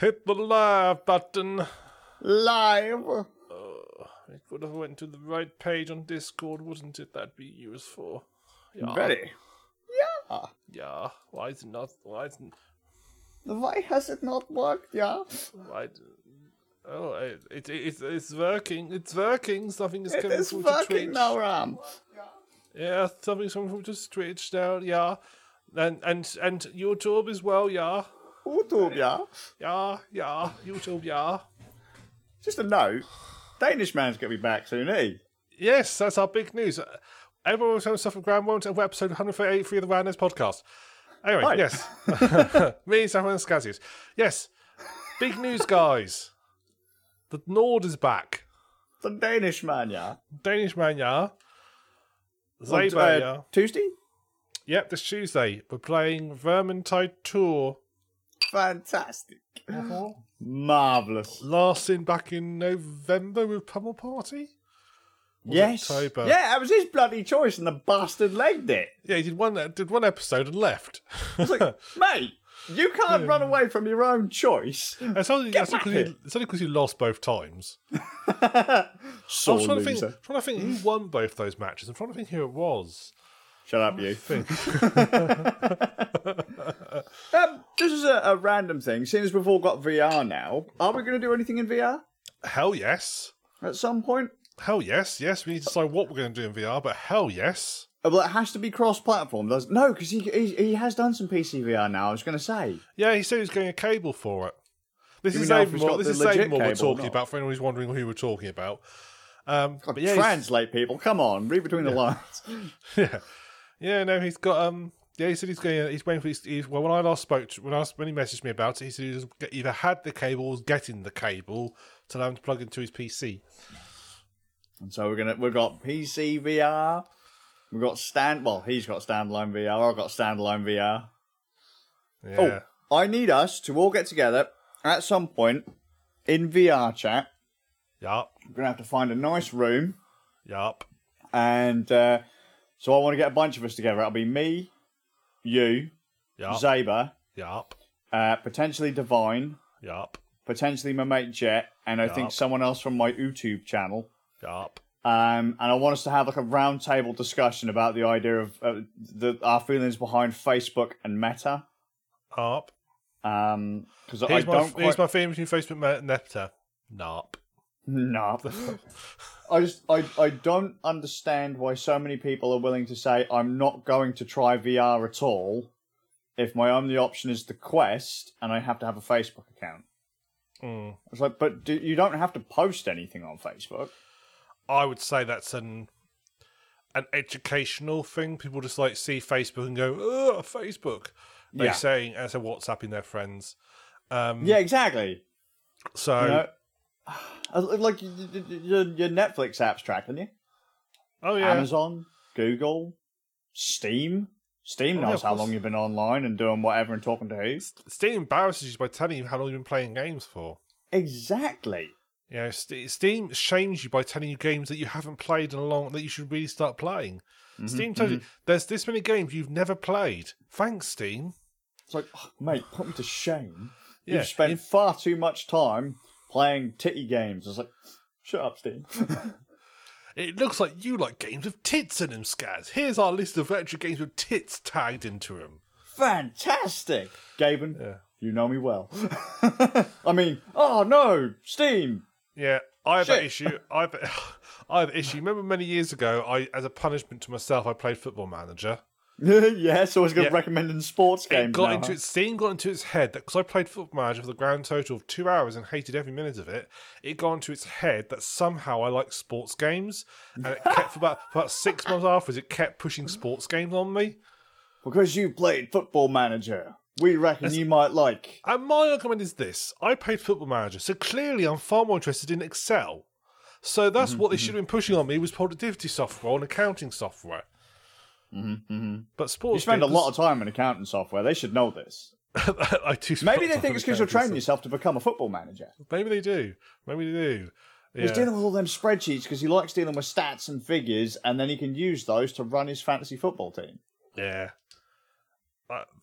hit the live button. Live. Oh, It would have went to the right page on Discord, wouldn't it? That'd be useful. Yeah. Ready. Yeah. Yeah. Why is it not? Why is it? Why has it not worked? Yeah. Why? Oh, it, it, it's it's working. It's working. Something is It coming is through to working Twitch. now, Ram. Yeah, something's coming from just Twitch now. Yeah, and and and YouTube as well. Yeah, YouTube, yeah. yeah, yeah. YouTube. Yeah. Just a note. Danish man's gonna be back soon, eh? Yes, that's our big news. Uh, Everyone was having stuff from Grand Won't of episode 183 of the Randos podcast. Anyway, Right. yes. Me, Samuel and. Yes. Big news, guys. The Nord is back. The Danish man, yeah. Danish man, yeah. Uh, yeah. Tuesday? Yep, this Tuesday. We're playing Vermintide 2. Fantastic. Uh-huh. Marvellous. Last in back in November with Pummel Party. Yes. October? Yeah, that was his bloody choice, and the bastard legged it. Yeah, he did one uh, did one episode and left. It's like, mate, you can't run away from your own choice. It's only Get it's only back 'cause you, it's only 'cause you lost both times. Sore I was trying to, loser. think, trying to think who won both those matches. I'm trying to think who it was. Shut up, you. um, this is a, a random thing. Seeing as we've all got VR now, are we going to do anything in VR Hell yes. at some point? Hell yes. Yes, we need to decide what we're going to do in VR, but hell yes. Uh, Well, it has to be cross-platform. Does no? Because he, he he has done some PC VR now. I was going to say. Yeah, he said he was getting a cable for it. This Do is know if he's Avonmore. got This the is legit Avonmore we're talking about for anyone who's wondering who we're talking about. Um, God, but yeah, translate people. Come on, read between the lines. yeah, yeah. No, he's got um. Yeah, he said he's going. He's waiting for. His, he's, well, when I last spoke, to, when I when he messaged me about it, he said he was either had the cable or was getting the cable to allow him to plug into his PC. And so we're gonna we've got PC VR. We've got stand. Well, he's got standalone VR. I've got standalone VR. Yeah. Oh, I need us to all get together at some point in VR chat. Yup. We're gonna have to find a nice room, Yup. and uh, so I want to get a bunch of us together. It'll be me, you, Yup. Zaber, Yup. uh, potentially Divine, Yup. potentially my mate Jet, and I think someone else from my YouTube channel. Yup. Um, and I want us to have like a roundtable discussion about the idea of uh, the, our feelings behind Facebook and Meta. Yup. Um, because I Here's my, don't here's quite. my feeling between Facebook and Meta-. Narp. No. I just I I don't understand why so many people are willing to say I'm not going to try VR at all if my only option is the Quest and I have to have a Facebook account. Mm. It's like, but do, you don't have to post anything on Facebook. I would say that's an an educational thing. People just like see Facebook and go, "Oh, Facebook." They Yeah. saying as a WhatsApping their friends. Um, Yeah, exactly. So You know, like y- y- your, your Netflix apps tracking you. oh yeah, Amazon, Google, Steam. Steam Oh, yeah, knows of how long you've been online and doing whatever and talking to who. Steam embarrasses you by telling you how long you've been playing games for. Exactly. You know, Steam shames you by telling you games that you haven't played in a long that you should really start playing. Mm-hmm, Steam tells you there's this many games you've never played. Thanks, Steam. It's like, oh, mate, put me to shame. Yeah, You've spent in- far too much time playing titty games. It's like, shut up, Steam. It looks like you like games with tits in them, Scaz. Here's our list of retro games with tits tagged into them. Fantastic. Gaben, Yeah. you know me well. I mean, oh no, Steam. Yeah, I have Shit. issue. I have, I have that issue. Remember many years ago, I as a punishment to myself, I played Football Manager. Yes, always good Yeah. recommending sports It got now, into huh? its Steam got into its head that because I played Football Manager for the grand total of two hours and hated every minute of it. It got into its head that somehow I like sports games, and it kept for about for about six months afterwards. It kept pushing sports games on me. Because you played Football Manager. We reckon you might like. And my argument is this: I played Football Manager, so clearly I'm far more interested in Excel. So that's Mm-hmm, what they should have been pushing on me was productivity software and accounting software. But sports Mm-hmm, You spend a lot of time in accounting software. They should know this. I do Maybe they think it's because you're training yourself to become a football manager. Maybe they do. Maybe they do. He's dealing with all them spreadsheets because he likes dealing with stats and figures, and then he can use those to run his fantasy football team. Yeah.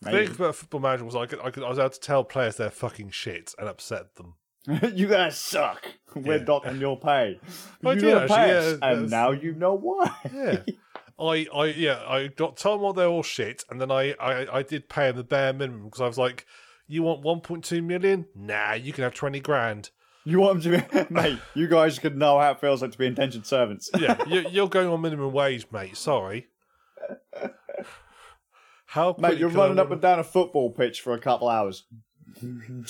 Maybe. thing about football manager was I could, I could I was able to tell players they're fucking shit and upset them. you guys suck. We're Yeah. docking your pay. I you did actually, pay yeah, and that's- now you know why. Yeah. I, I, yeah, I got told what they're all shit, and then I, I, I did pay them the bare minimum because I was like, "You want 1.2 million? Nah, you can have 20 grand." You want them to be, mate. You guys could know how it feels like to be indentured servants. Yeah, you, you're going on minimum wage, mate. Sorry. How, Mate, you're running up and down a football pitch for a couple hours.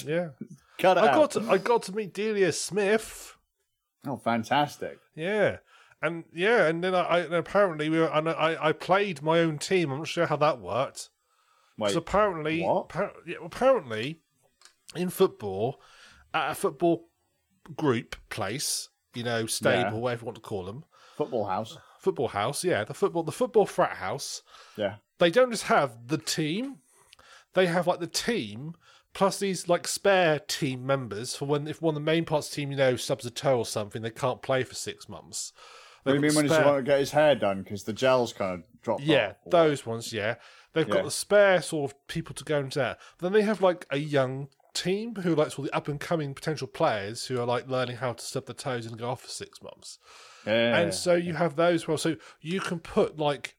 Yeah, Cut it I out. got, to, I got to meet Delia Smith. Oh, fantastic. Yeah. And yeah, and then I, I and apparently we were, and I, I played my own team. I'm not sure how that worked. Wait, Because apparently, yeah, apparently, in football, at a football group place, you know, stable, Yeah. whatever you want to call them, football house. football house, yeah, the football, the football frat house. Yeah. They don't just have the team; they have like the team plus these like spare team members for when if one of the main parts team, you know, subs a toe or something, they can't play for six months. What do you mean when he's want to get his hair done because the gel's kind of dropped Yeah, those ones, yeah. They've got the spare sort of people to go into that. Then they have like a young team who likes all the up and coming potential players who are like learning how to stub their toes and go off for six months. Yeah. And so you have those well. So you can put like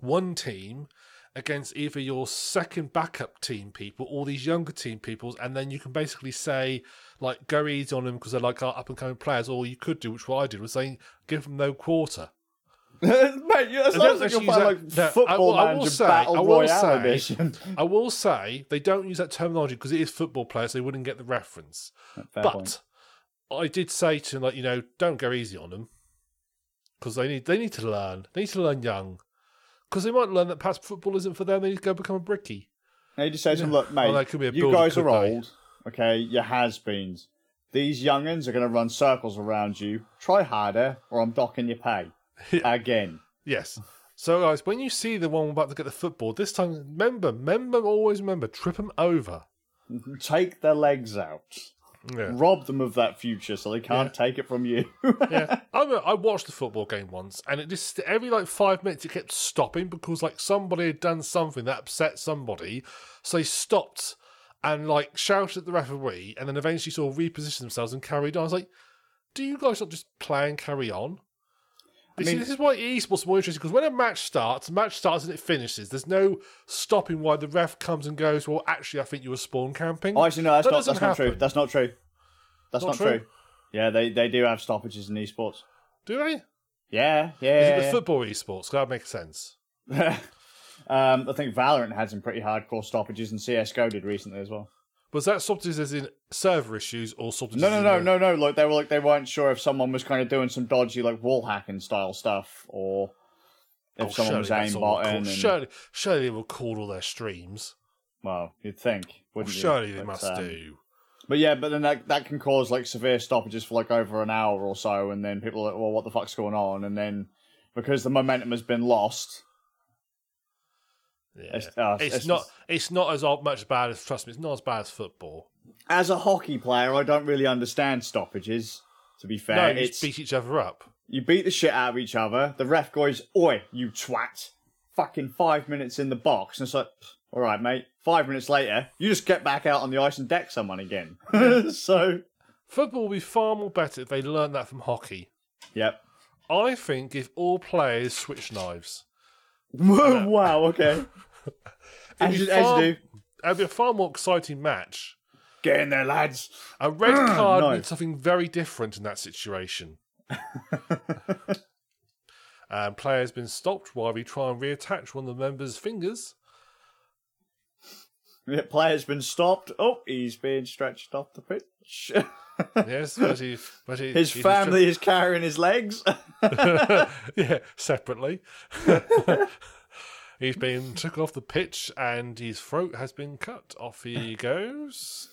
one team against either your second backup team people or these younger team peoples, and then you can basically say like go easy on them because they're like our up and coming players. Or you could do, which what I did was saying give them no quarter. Mate, yeah, that I sounds like you'll use find like no, I football will- I will say- I battle will royale say- edition. I will say they don't use that terminology because it is football players. They wouldn't get the reference. Fair but point. I did say to them, like, you know, don't go easy on them because they need they need to learn. They need to learn young because they might learn that perhaps football isn't for them. They need to go become a brickie. Now you just say to them, look, mate, that could be a you guys are they? old, okay? You has-beens. These youngins are going to run circles around you. Try harder, or I'm docking your pay again. Yes. So guys, when you see the one about to get the football this time, remember, remember, always remember, trip them over. Take their legs out. Yeah. Rob them of that future so they can't take it from you. yeah, I, remember I watched the football game once, and it just every like five minutes it kept stopping because like somebody had done something that upset somebody, so they stopped and like shouted at the referee, and then eventually sort of repositioned themselves and carried on. I was like, "Do you guys not just play and carry on?" You see, mean- this is why esports is more interesting because when a match starts, a match starts and it finishes. There's no stopping why the ref comes and goes. Well, actually, I think you were spawn camping. Oh, actually, no, that's That not. That's not true. That's not true. That's Not not, true? true. Yeah, they they do have stoppages in esports. Do they? Yeah, yeah. Is it the football esports? That makes sense. um, I think Valorant had some pretty hardcore stoppages, and CS:GO did recently as well. Was that stoppages as in server issues or stoppages? No, no, no, no, no. Like they were like they weren't sure if someone was kind of doing some dodgy like wall hacking style stuff, or if Oh, someone was surely aimbotting. And, Surely, surely they will call all their streams. Well, you'd think, Well, wouldn't you? surely they But, must um, do. But yeah, but then that that can cause like severe stoppages for like over an hour or so, and then people are like, well, what the fuck's going on? And then because the momentum has been lost, Yeah. it's, uh, It's, it's not. just- It's not as much bad as. Trust me, it's not as bad as football. as a hockey player, I don't really understand stoppages. To be fair, no, you it's beat each other up. you beat the shit out of each other. The ref goes, "Oi, you twat!" Fucking five minutes in the box, and it's like, all right, mate. Five minutes later, you just get back out on the ice and deck someone again. so, Football will be far more better if they learned that from hockey. yep. I think if all players switch knives, wow. Okay. as, be you, as you do. it'd be a far more exciting match. Get in there, lads. A red card No. means something very different in that situation. um, player has been stopped while we try and reattach one of the members' fingers. The player's been stopped. Oh, he's being stretched off the pitch. Yes, but he, but he, His he's family is carrying his legs. yeah, separately. He's been took off the pitch and his throat has been cut. Off he goes.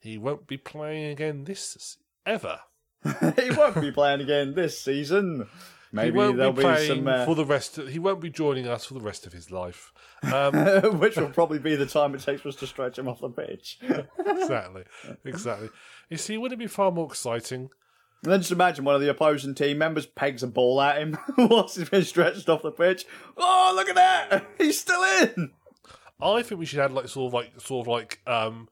He won't be playing again this ever. he won't be playing again this season. Maybe he won't there'll be be, playing some, uh, for the rest. Of, he won't be joining us for the rest of his life. Um, which will probably be the time it takes for us to stretch him off the pitch. exactly, exactly. You see, wouldn't it be far more exciting? And then just imagine one of the opposing team members pegs a ball at him whilst he's been stretched off the pitch. Oh, look at that! He's still in! I think we should add like sort of like sort of like um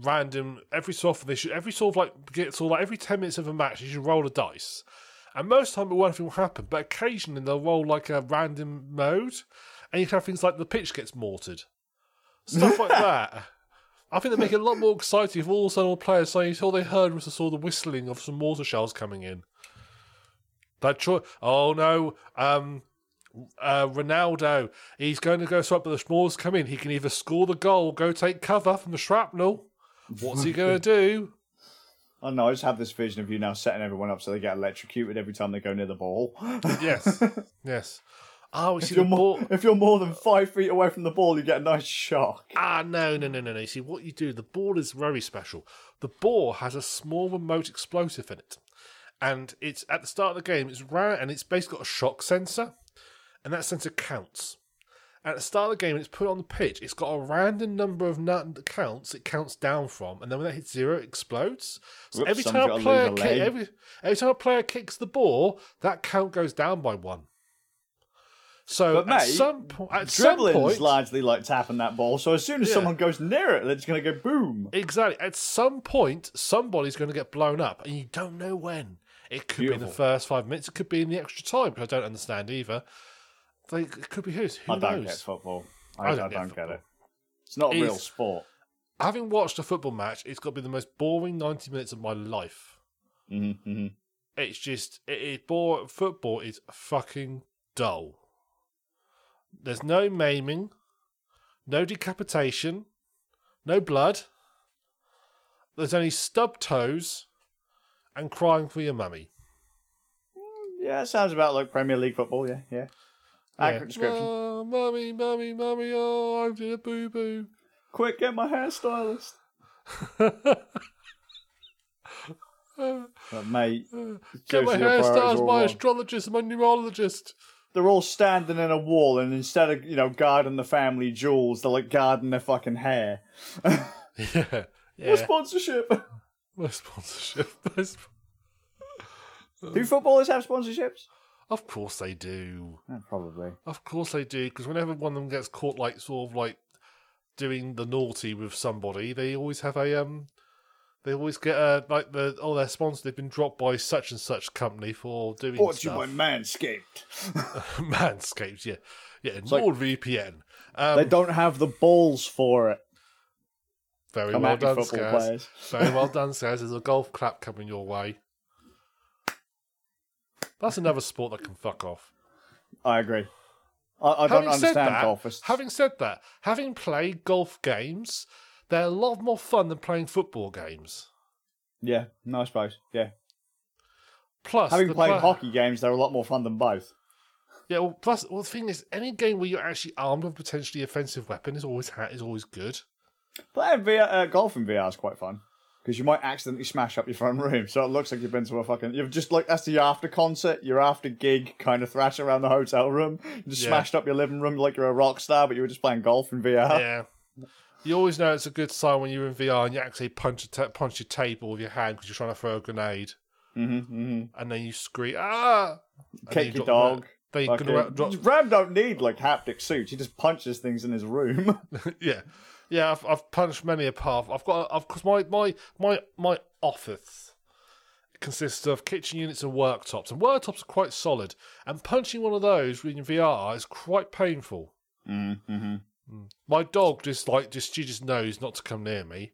random every so often they should every sort of like get sort of like every ten minutes of a match you should roll a dice. And most of the time, nothing will happen, but occasionally they'll roll like a random mode, and you can have things like the pitch gets mortared, stuff like that. I think they make it a lot more exciting if all of a sudden all players saying all they heard was saw the whistling of some mortar shells coming in. That cho- oh no, um, uh, Ronaldo, he's going to go swap, but the smallest come in. He can either score the goal, go take cover from the shrapnel. What's he going to do? I don't know. I just have this vision of you now setting everyone up so they get electrocuted every time they go near the ball. Yes, yes. Oh, if, see you're more, ball. if you're more than five feet away from the ball, you get a nice shock. Ah, no, no, no, no, no. See, what you do, the ball is very special. The ball has a small remote explosive in it. And it's at the start of the game, it's round and it's basically got a shock sensor. And that sensor counts. At the start of the game, it's put on the pitch. It's got a random number of nut counts it counts down from, and then when that hits zero, it explodes. So Whoops, every time a player a kick, every every time a player kicks the ball, that count goes down by one. So But, at mate, some point, at some Dribbling's largely like tapping that ball, so as soon as Yeah. someone goes near it, it's going to go boom. Exactly. At some point, somebody's going to get blown up, and you don't know when. It could be in the first five minutes. It could be in the extra time, which I don't understand either. They, it could be whose. Who I don't knows? get football. I, I I don't don't, get get, football. it. It's not a real sport. Having watched a football match, it's got to be the most boring ninety minutes of my life. Mm-hmm, mm-hmm. It's just it, it bore football is fucking dull. There's no maiming, no decapitation, no blood. There's only stub toes and crying for your mummy. Mm, yeah, it sounds about like Premier League football. Yeah, yeah. Accurate Yeah. description. Oh, mummy, mummy, mummy, oh, I did a boo boo. Quick, get my hairstylist. But mate, uh, Get my seriously, your priorities hairstyles, are all my astrologist, my numerologist. They're all standing in a wall, and instead of you know guarding the family jewels, they're like guarding their fucking hair. Yeah, yeah. sponsorship. My sponsorship. Sp- Do footballers have sponsorships? of course they do. Yeah, probably. Of course they do. Because whenever one of them gets caught, like sort of like doing the naughty with somebody, they always have a um. They always get a like the oh their sponsors. they've been dropped by such and such company for doing Brought to you stuff. by Manscaped. Manscaped, yeah, yeah, like- NordVPN. Um, They don't have the balls for it. very Come well done, football Skaz. players. Very well done, Skaz. There's a golf clap coming your way. That's another sport that can fuck off. I agree. I, I don't understand that, golfers. having said that, having played golf games, they're a lot more fun than playing football games. Yeah, no, I suppose. Yeah. Plus, Having played pla- hockey games, they're a lot more fun than both. yeah. Well, plus, well, the thing is, any game where you're actually armed with a potentially offensive weapon is always ha- is always good. Playing VR, uh, golf in VR is quite fun because you might accidentally smash up your front room, so it looks like you've been to a fucking. You've just like that's the after concert, your after gig kind of thrash around the hotel room. You just Yeah. smashed up your living room like you're a rock star, but you were just playing golf in VR. yeah. You always know it's a good sign when you're in VR and you actually punch a ta- punch your table with your hand because you're trying to throw a grenade, hmm hmm and then you scream ah, Kick your dog. Gonna drop, Ram don't need like haptic suits. He just punches things in his room. yeah, yeah. I've, I've punched many a path. I've got, I've because my my my my office consists of kitchen units and worktops, and worktops are quite solid. And punching one of those in VR is quite painful. mm-hmm. My dog just like just she just knows not to come near me.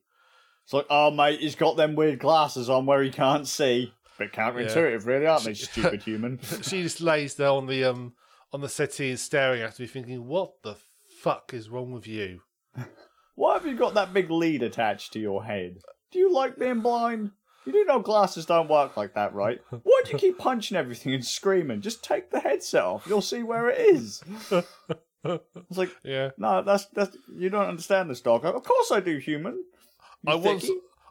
It's like, oh mate, he's got them weird glasses on where he can't see. Bit counterintuitive, really, aren't they, stupid human? She just lays there on the um on the settee and staring at me, thinking, "What the fuck is wrong with you?" Why have you got that big lead attached to your head? Do you like being blind? You do know glasses don't work like that, right? Why do you keep punching everything and screaming? Just take the headset off. You'll see where it is. It's like, Yeah, no, that's that's you don't understand this dog. Of course I do, human. You I once.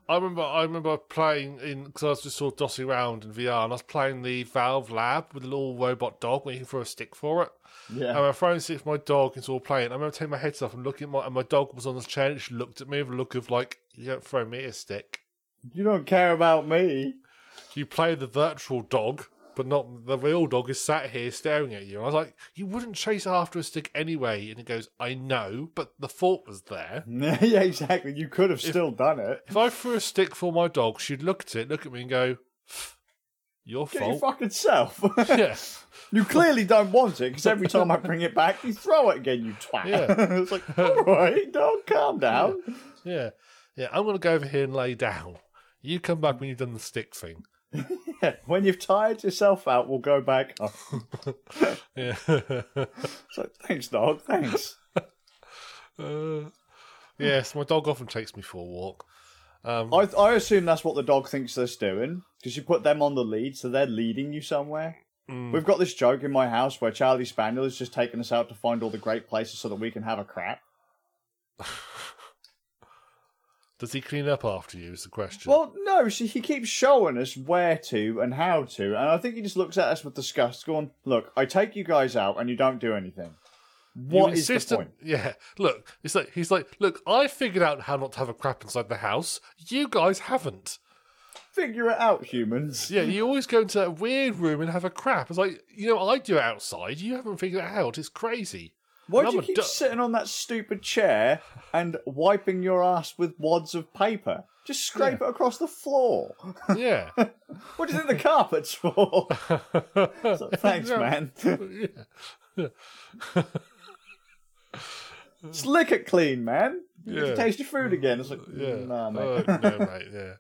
I remember, I remember playing in because I was just sort of dossing around in VR, and I was playing the Valve Lab with a little robot dog, where you can throw a stick for it. Yeah. And I throwing a stick for my dog, and sort of playing. I remember taking my headset off and looking at my, and my dog was on the chair, and she looked at me with a look of like, "You don't throw me a stick. You don't care about me. You play the virtual dog, but not the real dog is sat here staring at you. And I was like, you wouldn't chase after a stick anyway. And he goes, I know, but the thought was there. yeah, exactly. You could have still done it. If I threw a stick for my dog, she'd look at it, look at me, and go, "Your Get your fault." fucking self. yeah, you clearly don't want it because every time I bring it back, you throw it again. You twat. Yeah. it's like, all right, dog, calm down. yeah, yeah. I'm gonna go over here and lay down. You come back when you've done the stick thing. Yeah, when you've tired yourself out, we'll go back. Yeah. like, thanks, dog. Thanks. uh, yes, my dog often takes me for a walk. Um, I I assume that's what the dog thinks they're doing because you put them on the lead, so they're leading you somewhere. mm, We've got this joke in my house where Charlie Spaniel is just taking us out to find all the great places so that we can have a crap. Does he clean up after you? Is the question. Well, no, see, he keeps showing us where to and how to, and I think he just looks at us with disgust, going, "Look, I take you guys out and you don't do anything. What is the point? Yeah, look, it's like he's like, look, I figured out how not to have a crap inside the house. You guys haven't. Figure it out, humans." Yeah, you always go into that weird room and have a crap. It's like, you know, I do it outside. You haven't figured it out. It's crazy. Why do I'm you keep du- sitting on that stupid chair and wiping your ass with wads of paper? Just scrape it across the floor. Yeah. What do you think the carpet's for? Like, Thanks, Yeah. man. yeah. Just lick it clean, man. You Yeah. can taste your food again. It's like, Yeah. nah, mate. Uh, no, mate. Yeah.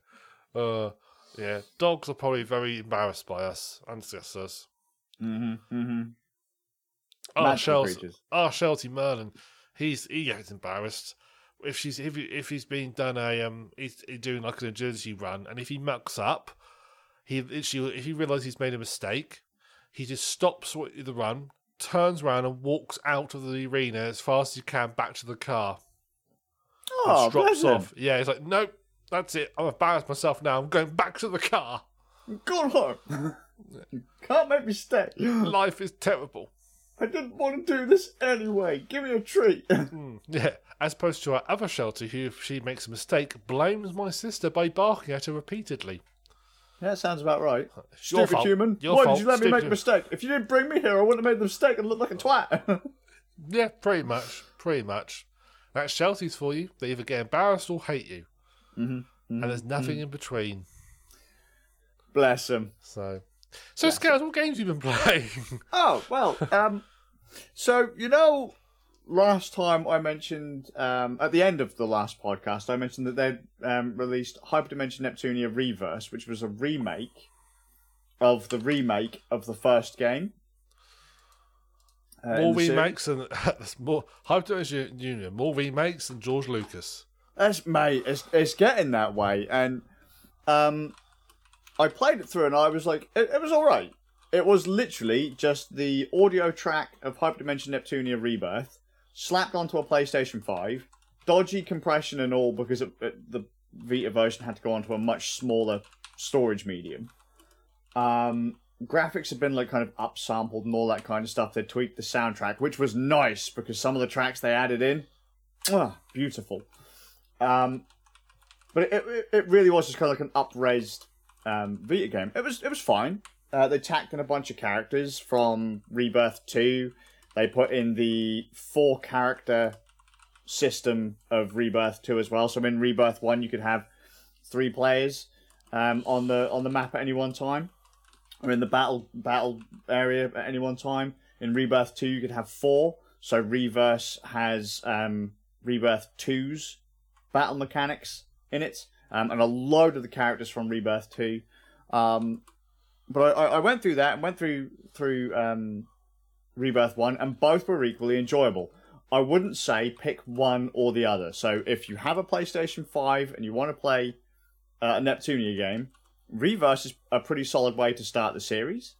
Uh, yeah. Dogs are probably very embarrassed by us and just us. hmm hmm Our Magical Shelty, creatures. our Shelty Merlin, he's he gets embarrassed if she's if he, if he's been done a um he's doing like an agility run and if he mucks up, he literally if he realizes he's made a mistake, he just stops the run, turns around and walks out of the arena as fast as he can back to the car. Oh, drops off. Yeah, he's like, nope, that's it. I'm embarrassed myself now. I'm going back to the car. Go home. Can't make me stay. Life is terrible. I didn't want to do this anyway. Give me a treat. Mm, yeah, as opposed to our other Shelty, who, if she makes a mistake, blames my sister by barking at her repeatedly. Yeah, that sounds about right. Stupid fault. human. Your Why fault. did you let me make a mistake? If you didn't bring me here, I wouldn't have made the mistake and looked like a twat. Yeah, pretty much. Pretty much. That's Shelty's for you. They either get embarrassed or hate you. Mm-hmm. And there's nothing in between. Bless him. So, so Scouts, what games have you been playing? Oh well. Um. So you know, last time I mentioned um, at the end of the last podcast, I mentioned that they'd um, released Hyperdimension Neptunia Reverse, which was a remake of the remake of the first game. Uh, more remakes and more Hyperdimension Union, more remakes than George Lucas. That's mate. It's it's getting that way, and um, I played it through, and I was like, it, it was all right. It was literally just the audio track of Hyperdimension Neptunia Rebirth slapped onto a PlayStation Five, dodgy compression and all because it, it- the Vita version had to go onto a much smaller storage medium. Um, graphics have been like kind of upsampled and all that kind of stuff. They tweaked the soundtrack, which was nice because some of the tracks they added in, ah, beautiful. Um, but it, it it really was just kind of like an upraised um, Vita game. It was it was fine. Uh, they tacked in a bunch of characters from Rebirth Two. They put in the four character system of Rebirth Two as well. So in Rebirth One, you could have three players um, on the on the map at any one time, or in the battle battle area at any one time. In Rebirth Two, you could have four. So Reverse has um, Rebirth 2's battle mechanics in it, um, and a load of the characters from Rebirth 2. Um, but I, I went through that and went through through um, Rebirth 1, and both were equally enjoyable. I wouldn't say pick one or the other. So if you have a PlayStation 5 and you want to play uh, a Neptunia game, Reverse is a pretty solid way to start the series.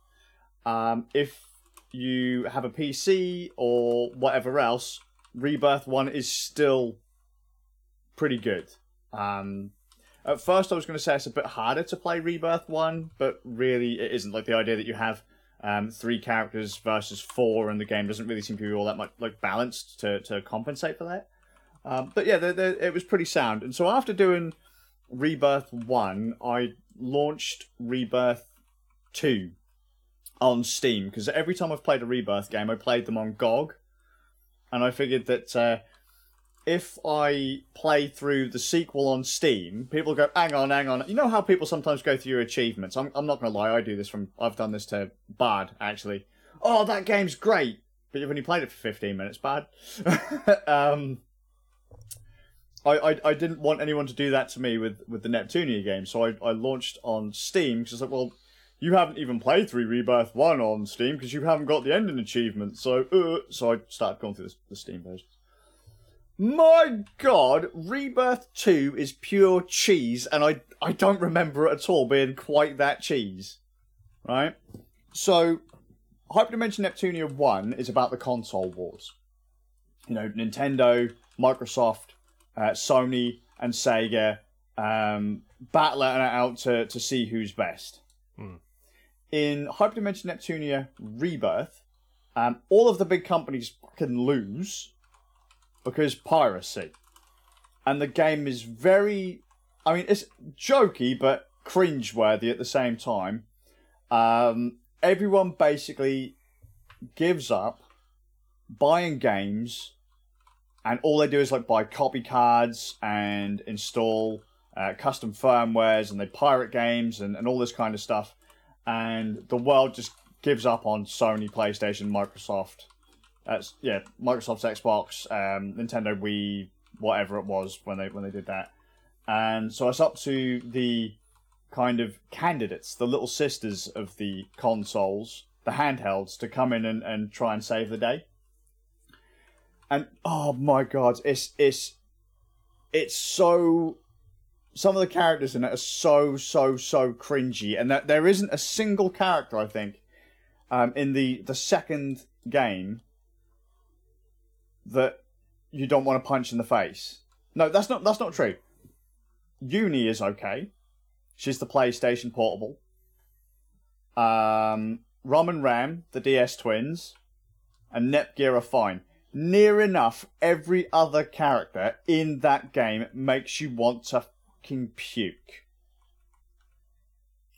Um, if you have a PC or whatever else, Rebirth 1 is still pretty good. Um, at first, I was going to say it's a bit harder to play Rebirth 1, but really it isn't. Like the idea that you have um, three characters versus four, and the game doesn't really seem to be all that much like balanced to, to compensate for that. Um, but yeah, they they it was pretty sound. And so after doing Rebirth 1, I launched Rebirth 2 on Steam because every time I've played a Rebirth game, I played them on GOG, and I figured that uh, if I play through the sequel on Steam, people go, "Hang on, hang on." You know how people sometimes go through your achievements. I'm I'm not gonna lie, I do this from I've done this to Bad actually. Oh, that game's great, but you've only played it for 15 minutes. Bad. um, I, I, I didn't want anyone to do that to me with, with the Neptunia game, so I, I launched on Steam because like, well, you haven't even played through Rebirth One on Steam because you haven't got the ending achievement. So, uh, so I started going through this, the Steam version. My God, Rebirth Two is pure cheese, and I I don't remember it at all being quite that cheese, right? So, Hyperdimension Neptunia One is about the console wars. You know, Nintendo, Microsoft, uh, Sony, and Sega um, battling it out to to see who's best in Hyperdimension Neptunia Rebirth, um, all of the big companies can lose because piracy. And the game is very. I mean, it's jokey, but cringe-worthy at the same time. Um, everyone basically gives up buying games, and all they do is like buy copy cards and install uh, custom firmwares, and they pirate games and, and all this kind of stuff and the world just gives up on Sony, PlayStation, Microsoft. That's yeah, Microsoft's Xbox, um, Nintendo Wii, whatever it was when they when they did that. And so it's up to the kind of candidates, the little sisters of the consoles, the handhelds, to come in and, and try and save the day. And oh my god, it's it's it's so some of the characters in it are so so so cringy, and that there isn't a single character I think um, in the the second game that you don't want to punch in the face. No, that's not that's not true. Uni is okay. She's the PlayStation Portable. Um, Rom and Ram, the DS twins, and Nepgear are fine. Near enough, every other character in that game makes you want to fucking puke.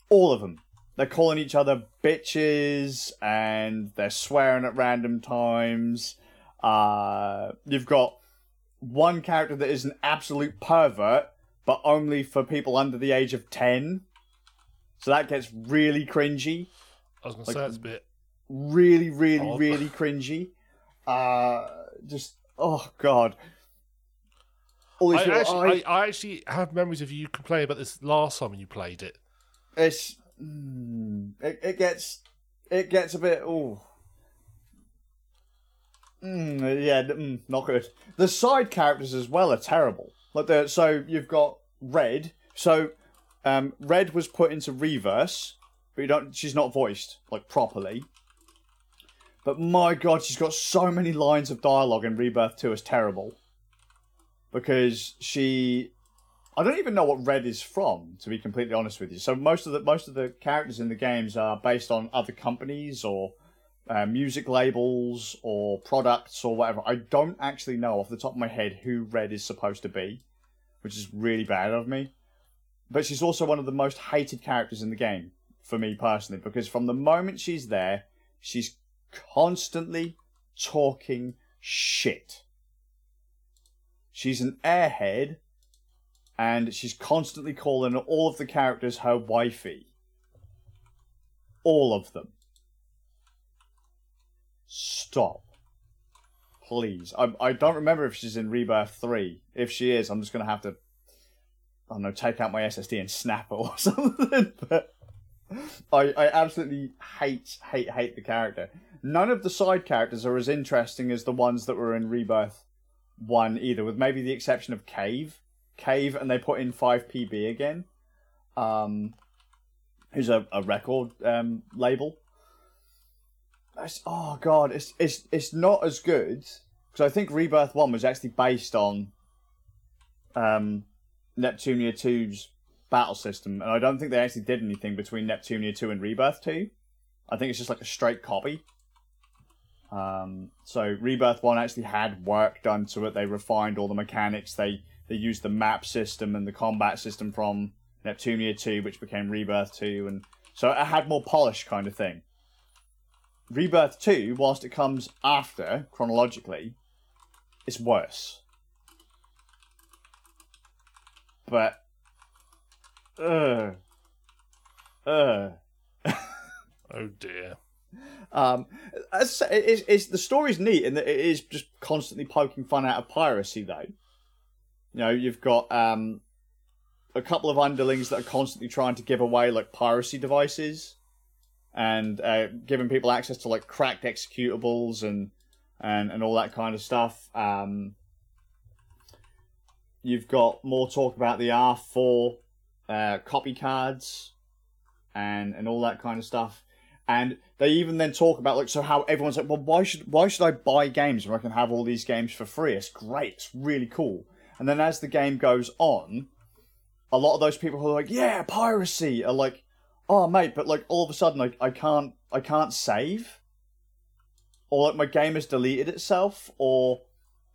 All of them. They're calling each other bitches and they're swearing at random times. Uh, you've got one character that is an absolute pervert, but only for people under the age of 10. So that gets really cringy. I was going to say it's a bit. Really, really, odd. really cringy. Uh, just, oh, God. I, actually, I, I, actually have memories of you complaining about this last time you played it. It's mm, it, it gets it gets a bit oh mm, yeah mm, not good. The side characters as well are terrible. Like the so you've got Red. So um, Red was put into reverse, but you don't. She's not voiced like properly. But my god, she's got so many lines of dialogue in Rebirth 2 is terrible because she I don't even know what Red is from, to be completely honest with you. So most of the most of the characters in the games are based on other companies or uh, music labels or products or whatever. I don't actually know off the top of my head who Red is supposed to be, which is really bad of me. But she's also one of the most hated characters in the game for me personally because from the moment she's there, she's constantly talking shit she's an airhead and she's constantly calling all of the characters her wifey. All of them. Stop. Please. I, I don't remember if she's in Rebirth 3. If she is, I'm just going to have to, I don't know, take out my SSD and snap it or something. but I, I absolutely hate, hate, hate the character. None of the side characters are as interesting as the ones that were in Rebirth one either, with maybe the exception of Cave. Cave, and they put in 5PB again, um, who's a, a record um, label. It's, oh god, it's it's it's not as good because I think Rebirth One was actually based on um, Neptunia 2's battle system, and I don't think they actually did anything between Neptunia 2 and Rebirth 2. I think it's just like a straight copy. Um, so Rebirth One actually had work done to it. They refined all the mechanics. They they used the map system and the combat system from Neptunia Two, which became Rebirth Two, and so it had more polish kind of thing. Rebirth 2, whilst it comes after, chronologically, is worse. But. Uh. Uh. Oh dear. Um, as I say, it's, it's, the story's neat in that it is just constantly poking fun out of piracy, though. You know, you've got um, a couple of underlings that are constantly trying to give away like piracy devices and uh, giving people access to like cracked executables and and and all that kind of stuff. Um, you've got more talk about the R four uh, copy cards and and all that kind of stuff. And they even then talk about like so how everyone's like, well, why should why should I buy games when I can have all these games for free? It's great, it's really cool. And then as the game goes on, a lot of those people who are like, yeah, piracy, are like, oh mate, but like all of a sudden I, I can't I can't save, or like my game has deleted itself, or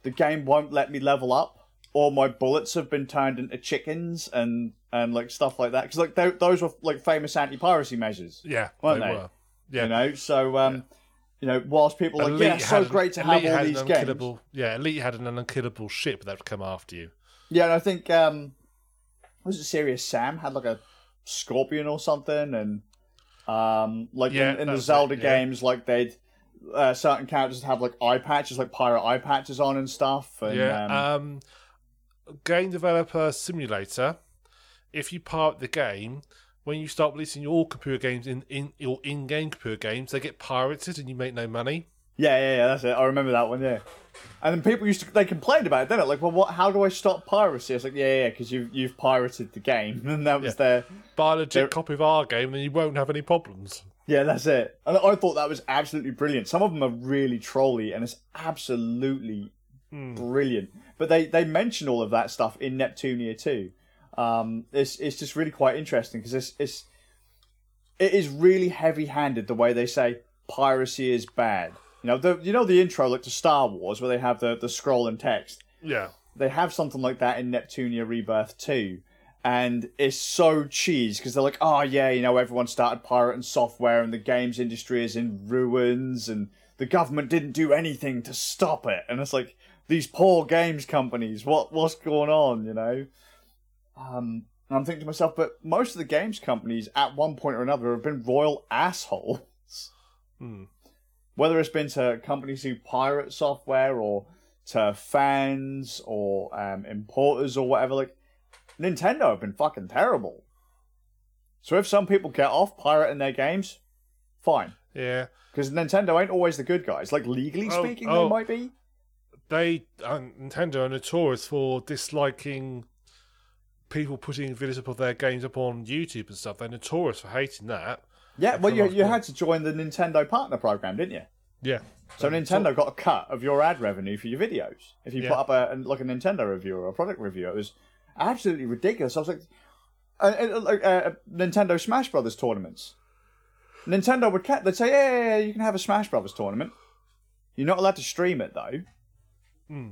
the game won't let me level up, or my bullets have been turned into chickens and and like stuff like that. Because like th- those were like famous anti-piracy measures, Yeah, Weren't they, they? were. Yeah. you know. So um, you know, whilst people are like, yeah, so an- great to Elite have all these games. Yeah, Elite had an unkillable ship that would come after you. Yeah, and I think um was it Serious Sam had like a scorpion or something, and um like Yeah, in, in the that's it, Zelda yeah. games, like they'd uh, certain characters have like eye patches, like pirate eye patches on and stuff. And, yeah. um, Um, game developer simulator. If you pirate the game, when you start releasing your computer games in, in your in-game computer games, they get pirated and you make no money. Yeah, yeah, yeah, that's it. I remember that one. Yeah. And then people used to they complained about it, didn't it? Like, well, what? How do I stop piracy? It's like, yeah, yeah, because you've you've pirated the game, and that was their Buy a legit copy of our game, and you won't have any problems. Yeah, that's it. And I thought that was absolutely brilliant. Some of them are really trolly, and it's absolutely brilliant. But they they mention all of that stuff in Neptunia too. Um, it's it's just really quite interesting because it's it's it is really heavy handed the way they say piracy is bad. You know the you know the intro like to Star Wars where they have the the scroll and text Yeah. they have something like that in Neptunia Rebirth 2. And it's so cheese because they're like, oh yeah, you know, everyone started pirating software and the games industry is in ruins and the government didn't do anything to stop it. And it's like, these poor games companies, what what's going on, you know? Um, and I'm thinking to myself, but most of the games companies at one point or another have been royal assholes. Hmm. Whether it's been to companies who pirate software or to fans or um, importers or whatever, like Nintendo have been fucking terrible. So if some people get off pirating their games, fine. Yeah. Because Nintendo ain't always the good guys. Like legally Oh, speaking, oh. they might be. They uh, Nintendo are notorious for disliking people putting videos up of their games up on YouTube and stuff. They're notorious for hating that. Yeah, well, you, you had to join the Nintendo partner program, didn't you? Yeah. So Nintendo got a cut of your ad revenue for your videos. If you Yeah. put up a like a Nintendo review or a product review, it was absolutely ridiculous. I was like, uh, uh, like uh, Nintendo Smash Brothers tournaments. Nintendo would cut. They'd say, yeah, yeah, yeah, you can have a Smash Brothers tournament. You're not allowed to stream it though. Hmm.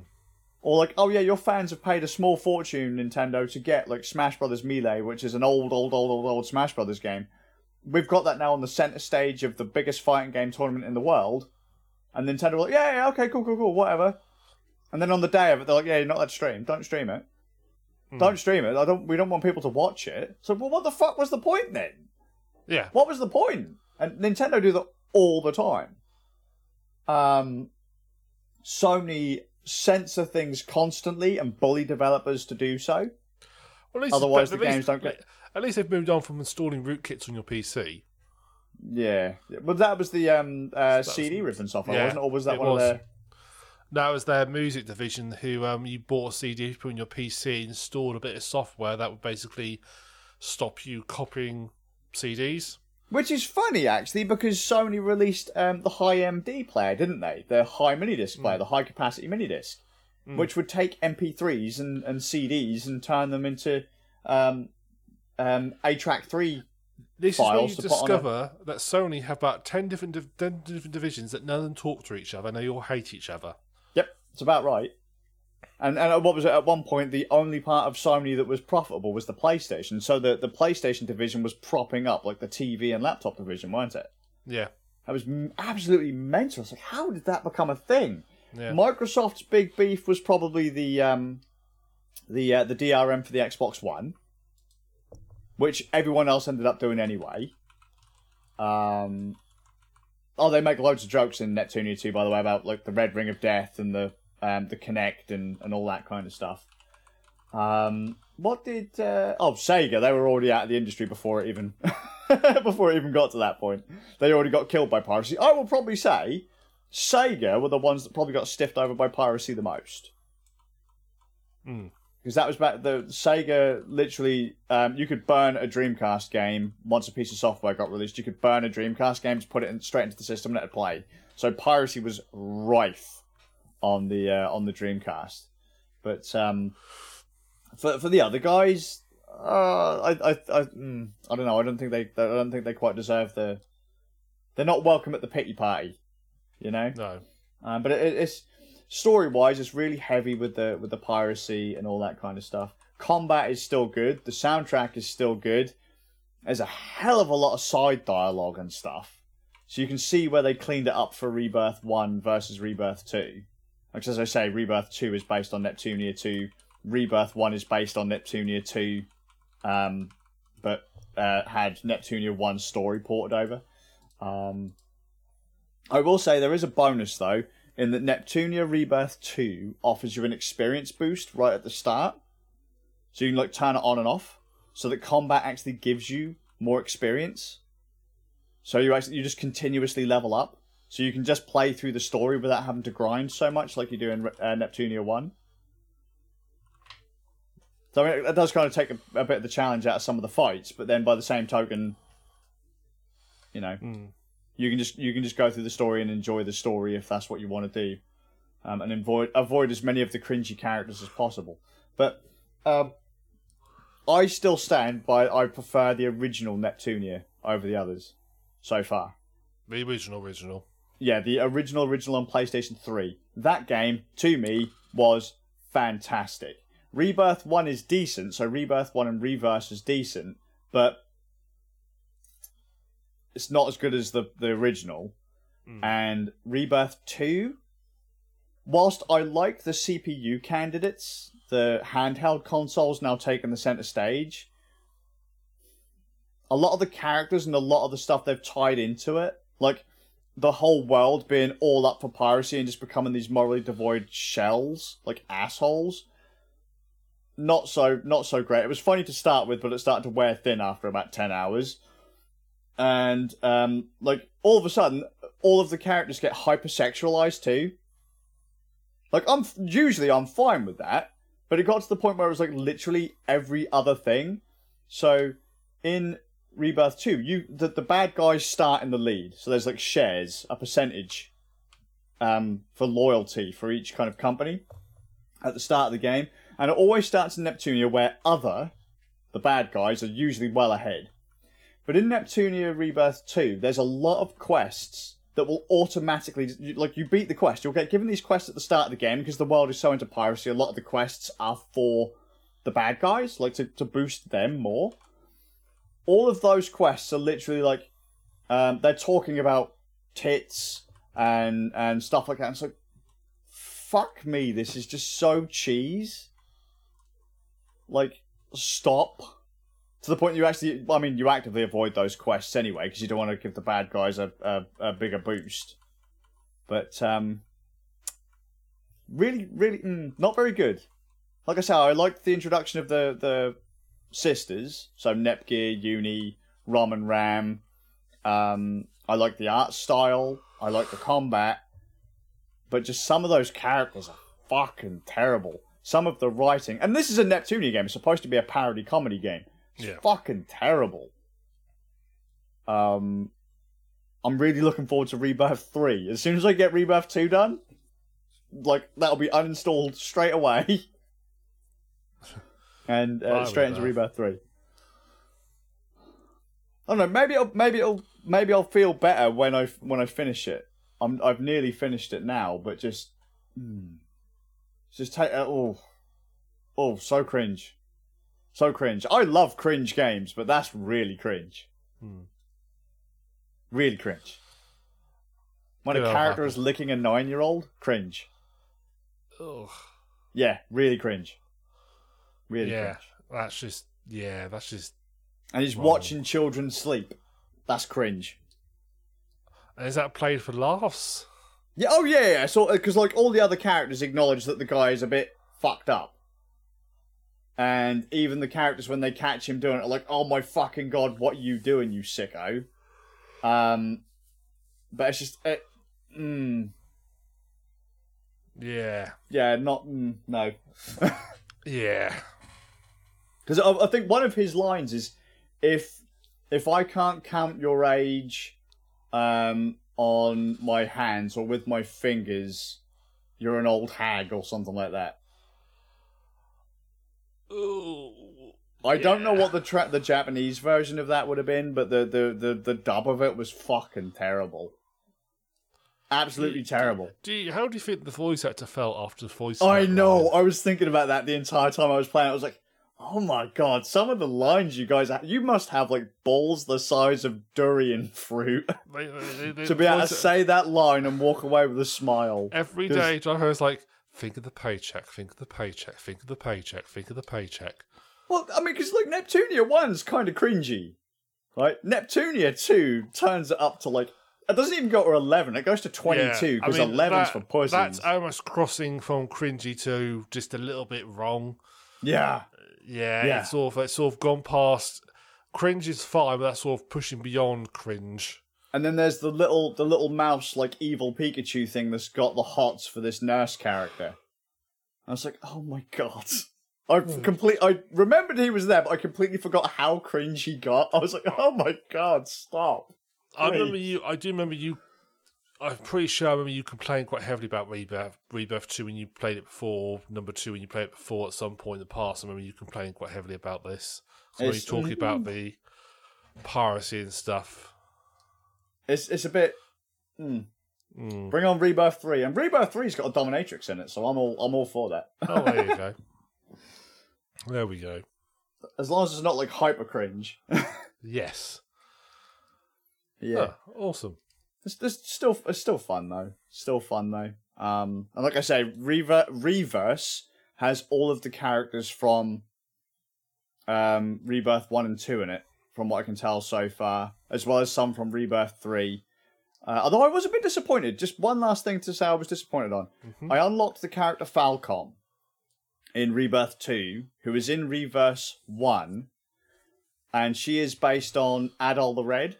Or like, oh yeah, your fans have paid a small fortune, Nintendo, to get like Smash Brothers Melee, which is an old, old, old, old, old Smash Brothers game. We've got that now on the center stage of the biggest fighting game tournament in the world. And Nintendo were like, yeah, yeah, okay, cool, cool, cool, whatever. And then on the day of it, they're like, yeah, you're not allowed to stream. Don't stream it. Don't stream it. I don't. We don't want people to watch it. So, well, what the fuck was the point then? Yeah. What was the point? And Nintendo do that all the time. Um, Sony censor things constantly and bully developers to do so. Well, Otherwise the least- games don't get- At least they've moved on from installing rootkits on your PC. Yeah, but that was the um, uh, was- CD ripping software, yeah, wasn't it? Or was that one was. of their? That was their music division who um, you bought a CD, put on your PC, installed a bit of software that would basically stop you copying CDs. Which is funny actually, because Sony released um, the Hi-MD player, didn't they? The high mini disc player, the high capacity mini disc, which would take MP3s and, and CDs and turn them into um, um, ATRAC3. This is where you on a- discover that Sony have about 10 different, div- 10 different divisions that none of them talk to each other and they all hate each other. Yep, it's about right. And and what was it? At one point, the only part of Sony that was profitable was the PlayStation. So the the PlayStation division was propping up like the TV and laptop division, weren't it? Yeah. That was m- absolutely mental. I was like, how did that become a thing? Yeah. Microsoft's big beef was probably the um, the uh, the DRM for the Xbox One, which everyone else ended up doing anyway. Um, oh, they make loads of jokes in Neptunia too, by the way, about like the Red Ring of Death and the um, the Kinect and, and all that kind of stuff. Um, what did uh, oh Sega? They were already out of the industry before it even before it even got to that point. They already got killed by piracy. I will probably say Sega were the ones that probably got stiffed over by piracy the most. Mm. Because that was back the Sega literally um, you could burn a Dreamcast game once a piece of software got released. You could burn a Dreamcast game to put it in, straight into the system and let it play. So piracy was rife on the uh, on the Dreamcast. But um, for for the other guys, uh, I I I, mm, I don't know. I don't think they I don't think they quite deserve the. They're not welcome at the pity party, you know. No. Um, but it, it's story wise, it's really heavy with the with the piracy and all that kind of stuff. Combat is still good. The soundtrack is still good. There's a hell of a lot of side dialogue and stuff, so you can see where they cleaned it up for Rebirth One versus Rebirth Two. Like as I say, Rebirth Two is based on Neptunia Two. Rebirth One is based on Neptunia Two, um, but uh, had Neptunia One story ported over. Um, I will say there is a bonus though in that Neptunia Rebirth 2 offers you an experience boost right at the start. So you can like turn it on and off so that combat actually gives you more experience. So you actually you just continuously level up. So you can just play through the story without having to grind so much like you do in uh, Neptunia 1. So I mean, that does kind of take a, a, bit of the challenge out of some of the fights, but then by the same token, you know, Mm. You can just you can just go through the story and enjoy the story if that's what you want to do, um, and avoid avoid as many of the cringy characters as possible. But um, I still stand by I prefer the original Neptunia over the others so far. The original, original. Yeah, the original original on PlayStation Three. That game to me was fantastic. Rebirth One is decent, so Rebirth One and Reverse is decent, but it's not as good as the the original. Mm. And Rebirth Two, whilst I like the CPU candidates, the handheld consoles now taking the center stage. A lot of the characters and a lot of the stuff they've tied into it, like the whole world being all up for piracy and just becoming these morally devoid shells, like assholes. Not so, not so great. It was funny to start with, but it started to wear thin after about ten hours and um, like all of a sudden, all of the characters get hypersexualized too. Like I'm usually I'm fine with that, but it got to the point where it was like literally every other thing. So in Rebirth Two, you the, the bad guys start in the lead, so there's like shares, a percentage, um, for loyalty for each kind of company at the start of the game, and it always starts in Neptunia where other, the bad guys are usually well ahead. But in Neptunia Rebirth 2, there's a lot of quests that will automatically, like, you beat the quest. You'll get given these quests at the start of the game because the world is so into piracy. A lot of the quests are for the bad guys, like, to, to boost them more. All of those quests are literally like, um, they're talking about tits and, and stuff like that. And it's like, fuck me, this is just so cheese. Like, stop to the point you actually i mean you actively avoid those quests anyway because you don't want to give the bad guys a, a, a bigger boost. But um really really mm, not very good. Like i said i liked the introduction of the the sisters. So nepgear uni rom and ram. Um i like the art style. I like the combat. But just some of those characters are fucking terrible. Some of the writing and this is a neptunia game. It's supposed to be a parody comedy game Yeah. fucking terrible. Um, I'm really looking forward to Rebirth 3. As soon as I get Rebirth 2 done, like, that'll be uninstalled straight away. and uh, straight into Rebirth. Rebirth 3. I don't know, maybe it'll, maybe it'll, maybe I'll feel better when I, when I finish it. I'm, I've nearly finished it now, but just, hmm. just take, oh, oh, so cringe. So cringe. I love cringe games, but that's really cringe. Hmm. Really cringe. When a It'll character happen. is licking a nine-year-old, cringe. Ugh. Yeah, really cringe. Really Yeah, cringe. that's just yeah, that's just. And he's watching children sleep. That's cringe. And is that played for laughs? Yeah. Oh yeah. yeah. So because like all the other characters acknowledge that the guy is a bit fucked up, and even the characters when they catch him doing it are like, "Oh my fucking god, what are you doing, you sicko?" Um, but it's just, it, mm, Yeah, yeah, not mm, no. yeah, Because I, I think one of his lines is, "If if I can't count your age, um, on my hands or with my fingers, you're an old hag or something like that." Ooh. I don't know what the tra- the Japanese version of that would have been, but the, the, the, the dub of it was fucking terrible. Absolutely terrible. Do you, how do you think the voice actor felt after the voice? I know. line? I was thinking about that the entire time I was playing. I was like, "Oh my god!" Some of the lines you guys, ha- you must have like balls the size of durian fruit They- they- they- to be able to say that line and walk away with a smile. Every day, day. Driver is like, think of the paycheck, think of the paycheck, think of the paycheck, think of the paycheck. Well, I mean, because like Neptunia one's kind of cringy, right? Neptunia two turns it up to like it doesn't even go to eleven; it goes to twenty-two Yeah, I because mean, eleven's that- for pussies. That's almost crossing from cringy to just a little bit wrong. yeah, Yeah, Yeah. it's sort of it's sort of gone past. Cringe is fine, but that's sort of pushing beyond cringe. And then there's the little the little mouse like evil Pikachu thing that's got the hots for this nurse character. I was like, oh my god. I Hmm. complete. I remembered he was there, but I completely forgot how cringe he got. I was like, "Oh my god, stop!" I remember you. I do remember you. I'm pretty sure I remember you complained quite heavily about Rebirth, Rebirth Two when you played it before. Number two when you played it before at some point in the past. I remember you complaining quite heavily about this. So when you talking about the piracy and stuff. It's it's a bit. Mm. Mm. Bring on Rebirth three, and Rebirth three's got a dominatrix in it, so I'm all I'm all for that. Oh, there you go. There we go. As long as it's not like hyper cringe. Yes. yeah, Oh, awesome. it's, it's still it's still fun though. Still fun though. Um, and like I say, Rever- Reverse has all of the characters from um Rebirth one and two in it, from what I can tell so far, as well as some from Rebirth three. Uh, although I was a bit disappointed. Just one last thing to say, I was disappointed on. Mhm. I unlocked the character Falcom in Rebirth 2, who is in Reverse 1, and she is based on Adol the Red,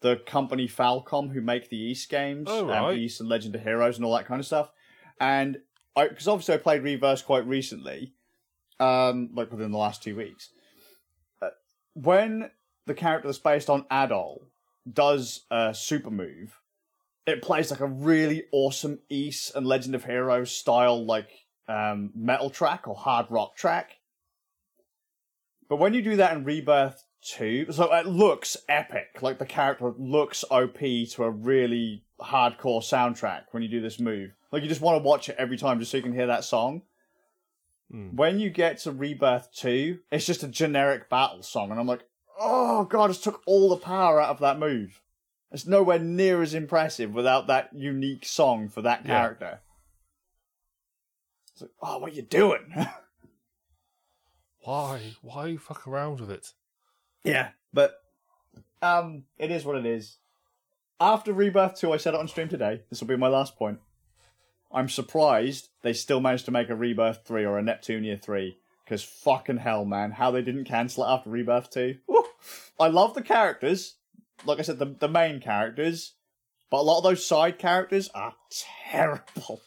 the company Falcom who make the Ys games, Oh, and right. the Ys and Legend of Heroes and all that kind of stuff. And I, because obviously I played Reverse quite recently, um, like within the last two weeks. Uh, when the character that's based on Adol does a super move, it plays like a really awesome Ys and Legend of Heroes style like um, metal track or hard rock track. But when you do that in Rebirth 2, so it looks epic. Like the character looks OP to a really hardcore soundtrack when you do this move. Like you just want to watch it every time just so you can hear that song. Hmm. When you get to Rebirth 2, it's just a generic battle song, and I'm like, oh god, it took all the power out of that move. It's nowhere near as impressive without that unique song for that Yeah. character. It's like, oh, what are you doing? Why? Why you fuck around with it? yeah, but um, it is what it is. After Rebirth 2, I said it on stream today. This will be my last point. I'm surprised they still managed to make a Rebirth 3 or a Neptunia 3. Because fucking hell, man, how they didn't cancel it after Rebirth 2. Woo! I love the characters. Like I said, the, the main characters. But a lot of those side characters are terrible.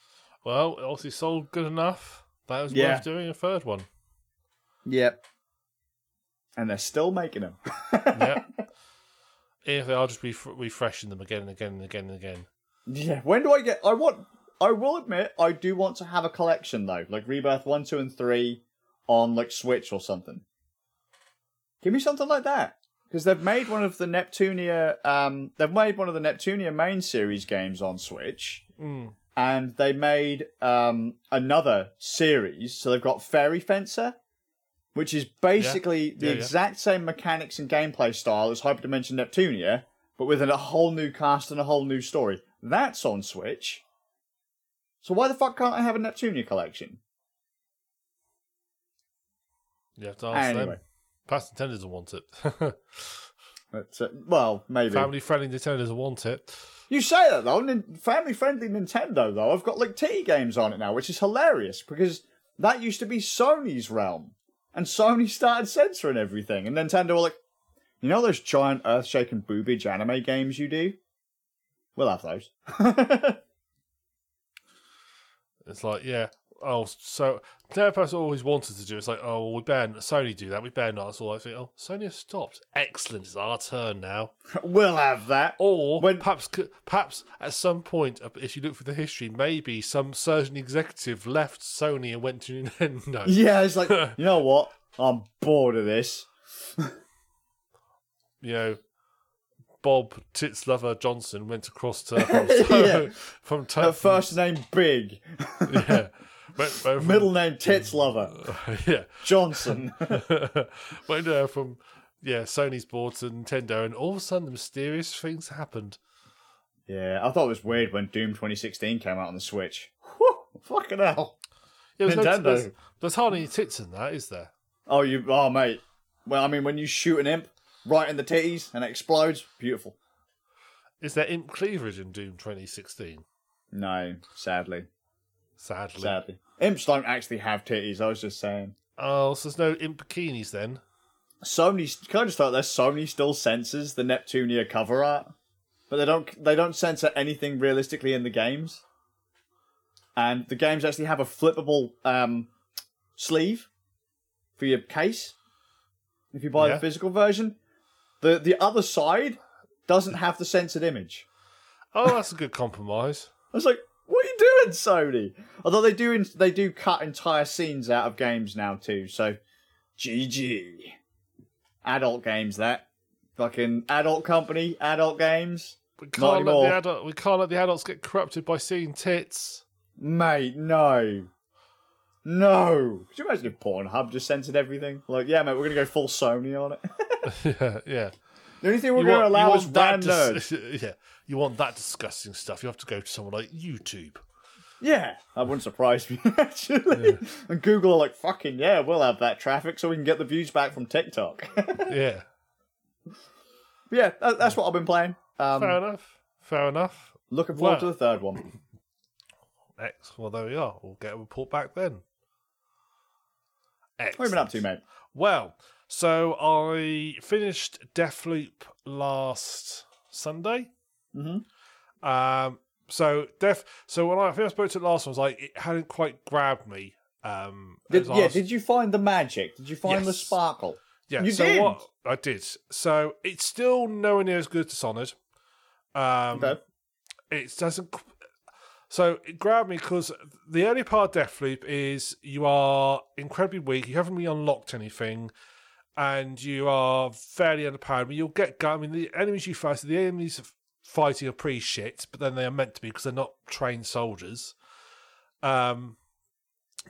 Well, it obviously sold good enough. That was Yeah. worth doing a third one. Yep. And they're still making them. Yeah. if they are just ref- refreshing them again and again and again and again. Yeah, when do I get? I want. I will admit, I do want to have a collection though, like Rebirth one, two, and three on like Switch or something. Give me something like that because they've made one of the Neptunia. Um, they've made one of the Neptunia main series games on Switch, Mm. and they made um another series. So they've got Fairy Fencer, which is basically the Yeah, yeah. exact same mechanics and gameplay style as Hyperdimension Neptunia, but with a whole new cast and a whole new story. That's on Switch. So why the fuck can't I have a Neptunia collection? You have to ask Anyway. them. Past Nintendo doesn't want it. Well, maybe. Family friendly Nintendo doesn't want it. You say that though. Nin- family-friendly Nintendo though. I've got like T games on it now, which is hilarious because that used to be Sony's realm, and Sony started censoring everything, and Nintendo were like, you know those giant earth-shaking boobage anime games you do? We'll have those. It's like, yeah. Oh, so Nintendo always wanted to do. It's like, oh, well, we better Sony do that. We better not. It's all I think. Oh, Sony has stopped. Excellent. It's our turn now. we'll have that. Or When- perhaps, perhaps at some point, uh, if you look for the history, maybe some certain executive left Sony and went to Nintendo. Yeah, it's like you know what? I'm bored of this. You know, Bob Tits Lover Johnson went across to from Yeah. from Her first name Big, yeah, from- middle name Tits Lover yeah. Johnson. went uh, from yeah Sony's to Nintendo, and all of a sudden, the mysterious things happened. yeah, I thought it was weird when Doom 2016 came out on the Switch. Whew, fucking hell. Yeah, there's, no, Nintendo. there's, there's hardly any tits in that, is there? Oh, you, oh, mate. Well, I mean, when you shoot an imp right in the titties and it explodes, beautiful. Is there imp cleavage in Doom 2016? No, sadly, Sadly. sadly, imps don't actually have titties. I was just saying. Oh, so there's no imp bikinis then? Sony, can I just thought that Sony still censors the Neptunia cover art, but they don't. They don't censor anything realistically in the games. And the games actually have a flippable um, sleeve for your case. If you buy Yeah. the physical version, the the other side doesn't have the censored image. Oh, that's a good compromise. I was like, "What are you doing, Sony?" Although they do they do cut entire scenes out of games now too. So, GG. Adult games that fucking adult company, adult games. We can't let the adult, we can't let the adults get corrupted by seeing tits. Mate, no. No. Could you imagine if Pornhub just censored everything? Like, yeah, mate, we're gonna go full Sony on it. yeah, yeah. The only thing we're You gonna allow is that dis- yeah, you want that disgusting stuff. You have to go to someone like YouTube. Yeah, that wouldn't surprise me actually. And Google are like, fucking yeah, we'll have that traffic so we can get the views back from TikTok. Yeah, yeah, that, that's what I've been playing. Um, fair enough. Fair enough. looking forward Well- to the third one. X. Well, there we are. We'll get a report back then. X. What have you been up to, mate? Well, so I finished Deathloop last Sunday. Mm-hmm. Um, so Death. So when I first spoke to it last one, I was like, it hadn't quite grabbed me. Um, Did, yeah, was- did you find the magic? Did you find the sparkle? yeah. you so did? what I did. So it's still nowhere near as good as Dishonored. Um, Okay. it doesn't. So it grabbed me because the early part of Deathloop is you are incredibly weak. You haven't really unlocked anything, and you are fairly underpowered. I mean, you'll get. I mean, the enemies you face, the enemies fighting are pretty shit, but then they are meant to be because they're not trained soldiers. Um,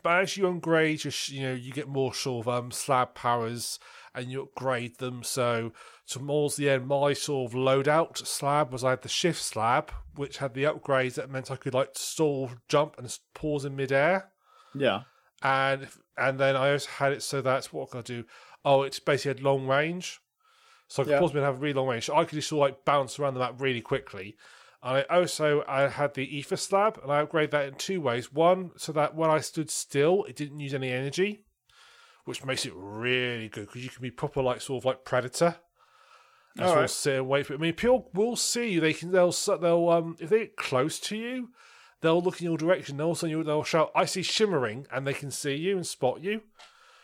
but as you upgrade, you, you know, you get more sort of um, slab powers, and you upgrade them. So towards the end, my sort of loadout slab was I had the shift slab, which had the upgrades that meant I could like stall, jump, and pause in midair. Yeah. And and then I also had it so that's what can I do? Oh, it's basically had long range, so I could Yeah. pause me and have a really long range. So I could just sort of like bounce around the map really quickly. And I also I had the ether slab, and I upgraded that in two ways. One, so that when I stood still, it didn't use any energy, which makes it really good because you can be proper like sort of like predator. And sort Alright. of sit and wait for. I mean, people will see you. They can. They'll. They'll. Um. If they get close to you, they'll look in your direction. They'll also you. They'll shout, "I see shimmering," and they can see you and spot you.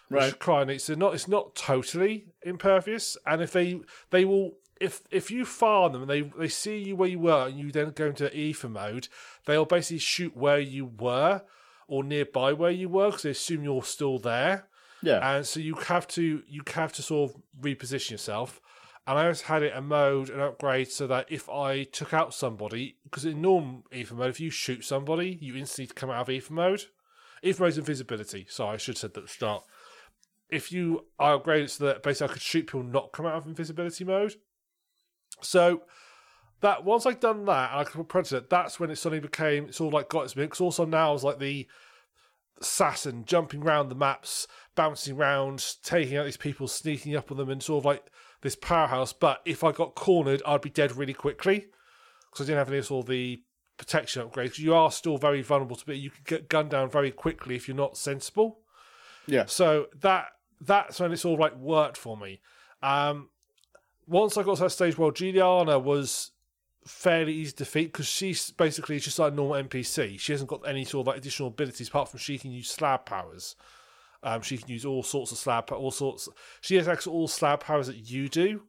Right. neat. So not. It's not totally impervious. And if they they will. If if you farm them and they they see you where you were and you then go into ether mode, they'll basically shoot where you were or nearby where you were because they assume you're still there Yeah. and so you have to you have to sort of reposition yourself. And I always had it a mode and upgrade so that if I took out somebody, because in normal ether mode, if you shoot somebody, you instantly come out of ether mode. Ether mode is invisibility, so I should have said that at the start. If you I upgraded it so that basically I could shoot people not come out of invisibility mode. So that once I'd done that and I could Predator, that's when it suddenly became it's all like got its mix. Also now it's like the assassin jumping around the maps, bouncing around, taking out these people, sneaking up on them, and sort of like this powerhouse. But if I got cornered, I'd be dead really quickly because I didn't have any sort of the protection upgrades. You are still very vulnerable to be. You can get gunned down very quickly if you're not sensible. Yeah. So that that's when it sort of like worked for me. Um, once I got to that stage where Julianna was fairly easy to defeat because she's basically just like a normal NPC. She hasn't got any sort of like additional abilities apart from she can use slab powers. Um, she can use all sorts of slab, all sorts. She has actually all slab powers that you do.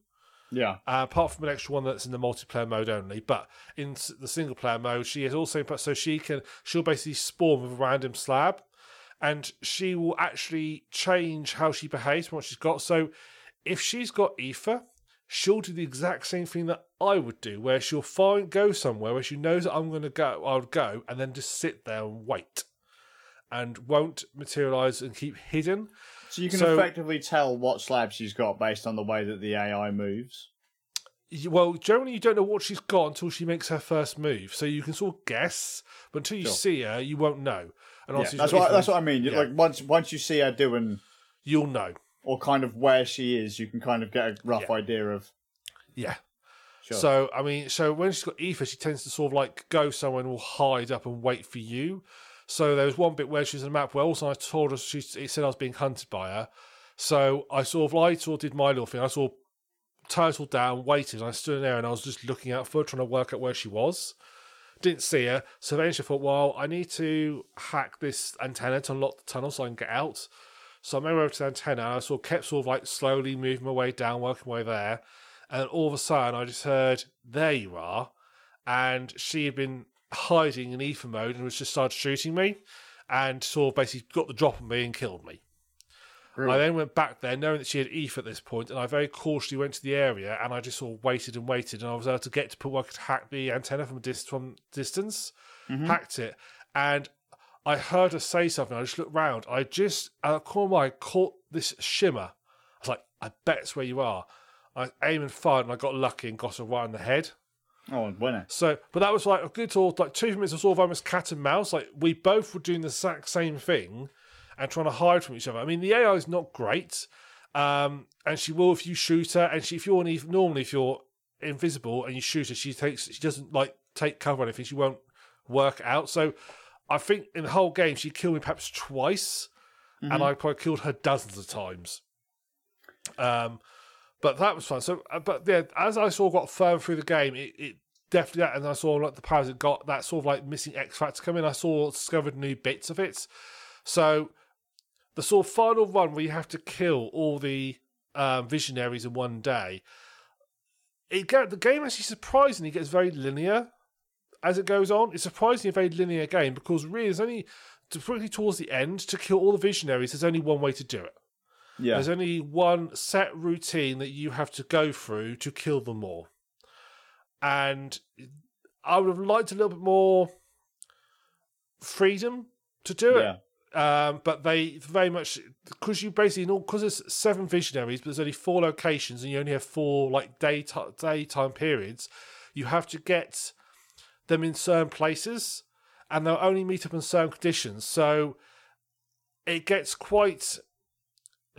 Yeah. Uh, apart from an extra one that's in the multiplayer mode only, but in the single player mode, she is also so she can she'll basically spawn with a random slab, and she will actually change how she behaves from what she's got. So, if she's got ether, she'll do the exact same thing that I would do, where she'll find go somewhere where she knows that I'm going to go, I'll go, and then just sit there and wait, and won't materialize and keep hidden. So you can So- effectively tell what slab she's got based on the way that the AI moves. Well, generally, you don't know what she's got until she makes her first move, so you can sort of guess, but until you Sure. see her, you won't know. And Yeah, that's if- what that's what I mean. Yeah. Like once once you see her doing you'll know. or kind of where she is, you can kind of get a rough Yeah. idea of. Yeah. Sure. So I mean, so when she's got ether, she tends to sort of like go somewhere and will hide up and wait for you. So there was one bit where she's on a map where also I told her she it said I was being hunted by her. So I sort of I sort of did my little thing. I sort of turtled down, waited, and I stood there and I was just looking out for her, trying to work out where she was. Didn't see her, so I thought, well, I need to hack this antenna to unlock the tunnel so I can get out. So I made over to the antenna I sort of kept sort of like slowly moving my way down, working my way there. And all of a sudden, I just heard, "There you are," and she had been hiding in ether mode and was just started shooting me, and sort of basically got the drop on me and killed me. I then went back there, knowing that she had ether at this point, and I very cautiously went to the area, and I just sort of waited and waited, and I was able to get to put where I could hack the antenna from a dis- from distance, hacked it, and I heard her say something. I just looked round. I just, at the corner of my eye, caught this shimmer. I was like, I bet it's where you are. I aimed and fired, and I got lucky and got her right in the head. Oh, winner. So, but that was like a good sort of like two minutes of sort of almost cat and mouse. Like we both were doing the exact same thing and trying to hide from each other. I mean, the AI is not great, um, and she will if you shoot her, and she if you're normally if you're invisible and you shoot her, she takes she doesn't like take cover or anything. She won't work out. So, I think in the whole game she killed me perhaps twice, and I probably killed her dozens of times. Um, but that was fun. So, uh, but yeah, as I sort of got further through the game, it, it definitely that, and I saw like the powers it got that sort of like missing X factor come in. I saw discovered new bits of it. So, the sort of final run where you have to kill all the um, visionaries in one day, it get the game actually surprisingly gets very linear as it goes on. It's surprisingly a very linear game because really there's only particularly towards the end to kill all the visionaries. There's only one way to do it. Yeah. There's only one set routine that you have to go through to kill them all. And I would have liked a little bit more freedom to do it. Yeah. Um, but they very much because you basically because there's seven visionaries, but there's only four locations, and you only have four like day daytime periods. You have to get them in certain places, and they'll only meet up in certain conditions. So it gets quite.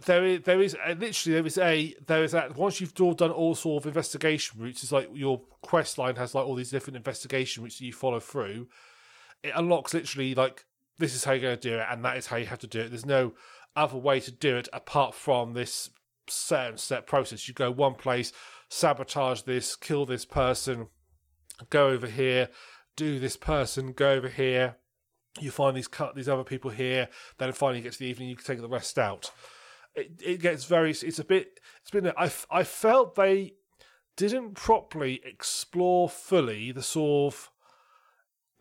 There is, there is uh, literally there is a there is that once you've done all sort of investigation routes, it's like your quest line has like all these different investigation routes that you follow through. It unlocks literally like this is how you're going to do it, and that is how you have to do it. There's no other way to do it apart from this certain set process. You go one place, sabotage this, kill this person, go over here, do this person, go over here. You find these cut these other people here. Then finally you get to the evening, you can take the rest out. It, it gets very. It's a bit. It's been. I I felt they didn't properly explore fully the sort of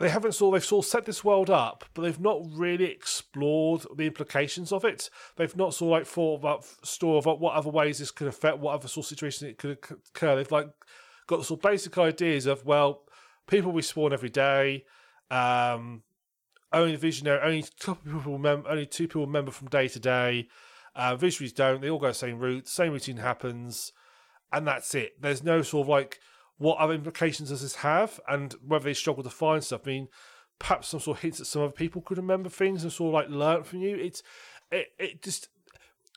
they haven't sort they've sort of set this world up, but they've not really explored the implications of it. They've not sort of like thought about store about what other ways this could affect, what other sort of situations it could occur. They've like got sort of basic ideas of well, people respawn every day. Um, only visionary, only two people remember, only two people remember from day to day. Uh, visionaries don't. They all go the same route. Same routine happens, and that's it. There's no sort of like what other implications does this have, and whether they struggle to find stuff. I mean, perhaps some sort of hints that some other people could remember things and sort of like learn from you. It's it it just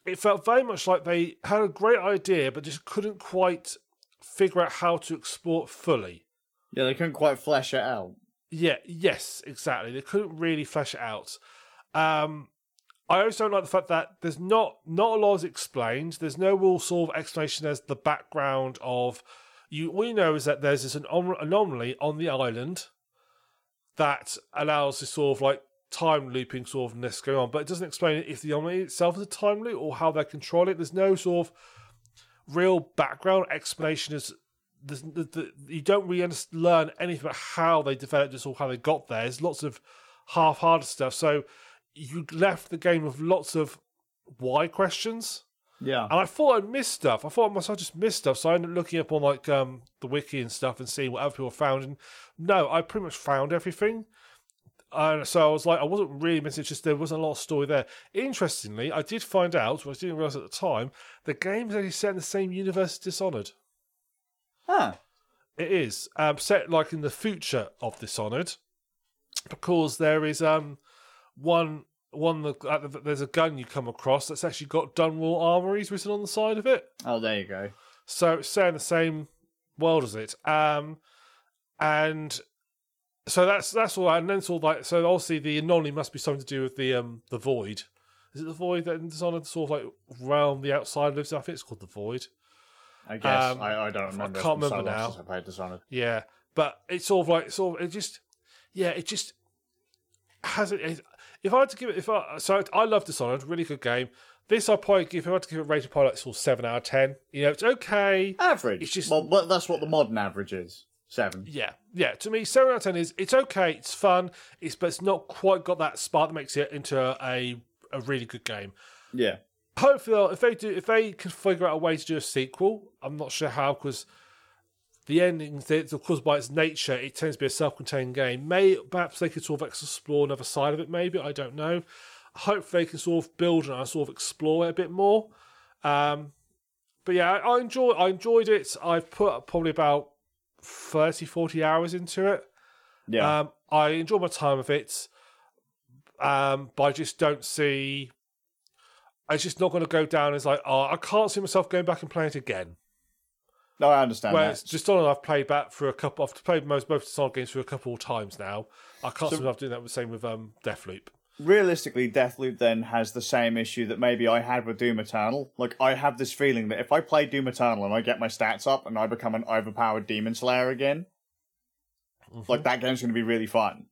it felt very much like they had a great idea, but just couldn't quite figure out how to explore it fully. Yeah, they couldn't quite flesh it out. Yeah, yes, exactly. They couldn't really flesh it out. Um, I also don't like the fact that there's not not a lot is explained. There's no real sort of explanation as the background of you. All you know is that there's this an anomaly on the island that allows this sort of like time looping sort of ness going on, but it doesn't explain if the anomaly itself is a time loop or how they control it. There's no sort of real background explanation the, the, the, you don't really learn anything about how they developed this or how they got there. There's lots of half-hearted stuff. So you left the game with lots of why questions. Yeah. And I thought I'd missed stuff. I thought I myself just missed stuff. So I ended up looking up on like um, the wiki and stuff and seeing what other people found. And no, I pretty much found everything. And so I was like, I wasn't really missing. It's just there wasn't a lot of story there. Interestingly, I did find out, which I didn't realize at the time, the game is actually set in the same universe as Dishonored. Huh. It is um, set like in the future of Dishonored, because there is um one one uh, there's a gun you come across that's actually got Dunwall Armories written on the side of it. Oh, there you go. So it's set in the same world as it. Um, and so that's that's all. And then it's all like so. Obviously, the anomaly must be something to do with the um the void. Is it the void that in Dishonored sort of like realm the Outsider lives? I think it's called the void. I guess um, I, I don't remember. I can't remember now. I played Dishonored. Yeah, but it's sort of like sort of it just yeah it just has it. If I had to give it, if I so I love Dishonored, really good game. This I probably give. If I had to give it rated, probably like sort of seven out of ten. You know, it's okay. Average. It's just well, that's what the modern average is. Seven. Yeah, yeah. To me, seven out of ten is it's okay. It's fun. It's but it's not quite got that spark that makes it into a a really good game. Yeah hopefully, if they do, if they can figure out a way to do a sequel, I'm not sure how because the ending, of course, by its nature, it tends to be a self-contained game. May perhaps they could sort of explore another side of it. Maybe I don't know. Hopefully, they can sort of build and sort of explore it a bit more. Um, but yeah, I, I enjoy. I enjoyed it. I've put probably about 30, 40 hours into it. Yeah, um, I enjoy my time of it. Um, but I just don't see it's just not going to go down as like, oh, I can't see myself going back and playing it again. No, I understand. Whereas that. just on I've played back for a couple. I've played most both Sonic games for a couple of times now. I can't so, see myself doing that. The same with um, Deathloop. Realistically, Deathloop then has the same issue that maybe I had with Doom Eternal. Like I have this feeling that if I play Doom Eternal and I get my stats up and I become an overpowered Demon Slayer again, mm-hmm. like that game's going to be really fun.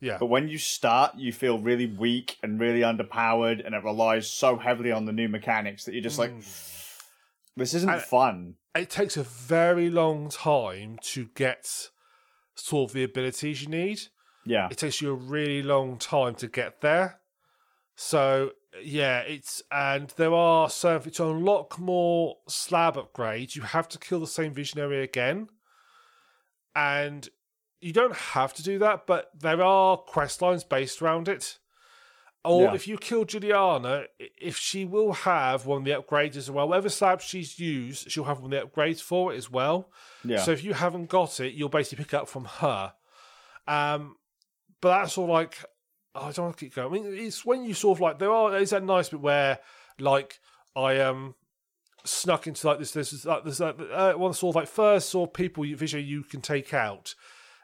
Yeah. But when you start, you feel really weak and really underpowered, and it relies so heavily on the new mechanics that you're just mm. like, this isn't and fun. It takes a very long time to get sort of the abilities you need. Yeah. It takes you a really long time to get there. So yeah, it's and there are so to unlock more slab upgrades, you have to kill the same visionary again. And you don't have to do that, but there are quest lines based around it. Or yeah. if you kill Julianna, if she will have one of the upgrades as well, whatever slab she's used, she'll have one of the upgrades for it as well. Yeah. So if you haven't got it, you'll basically pick it up from her. Um, but that's all like, oh, I don't want to keep going. I mean, it's when you sort of like there are is that nice bit where like I um snuck into like this this like this like, uh, one sort of like first sort of people you visually you can take out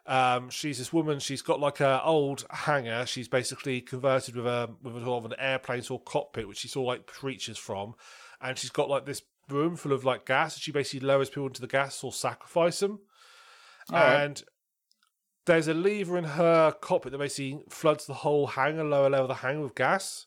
um, she's this woman. She's got like a old hangar. She's basically converted with a with a sort of an airplane sort of cockpit, which she saw like creatures from, and she's got like this room full of like gas. She basically lowers people into the gas or sacrifice them. All and right. there's a lever in her cockpit that basically floods the whole hangar, lower level of the hangar with gas.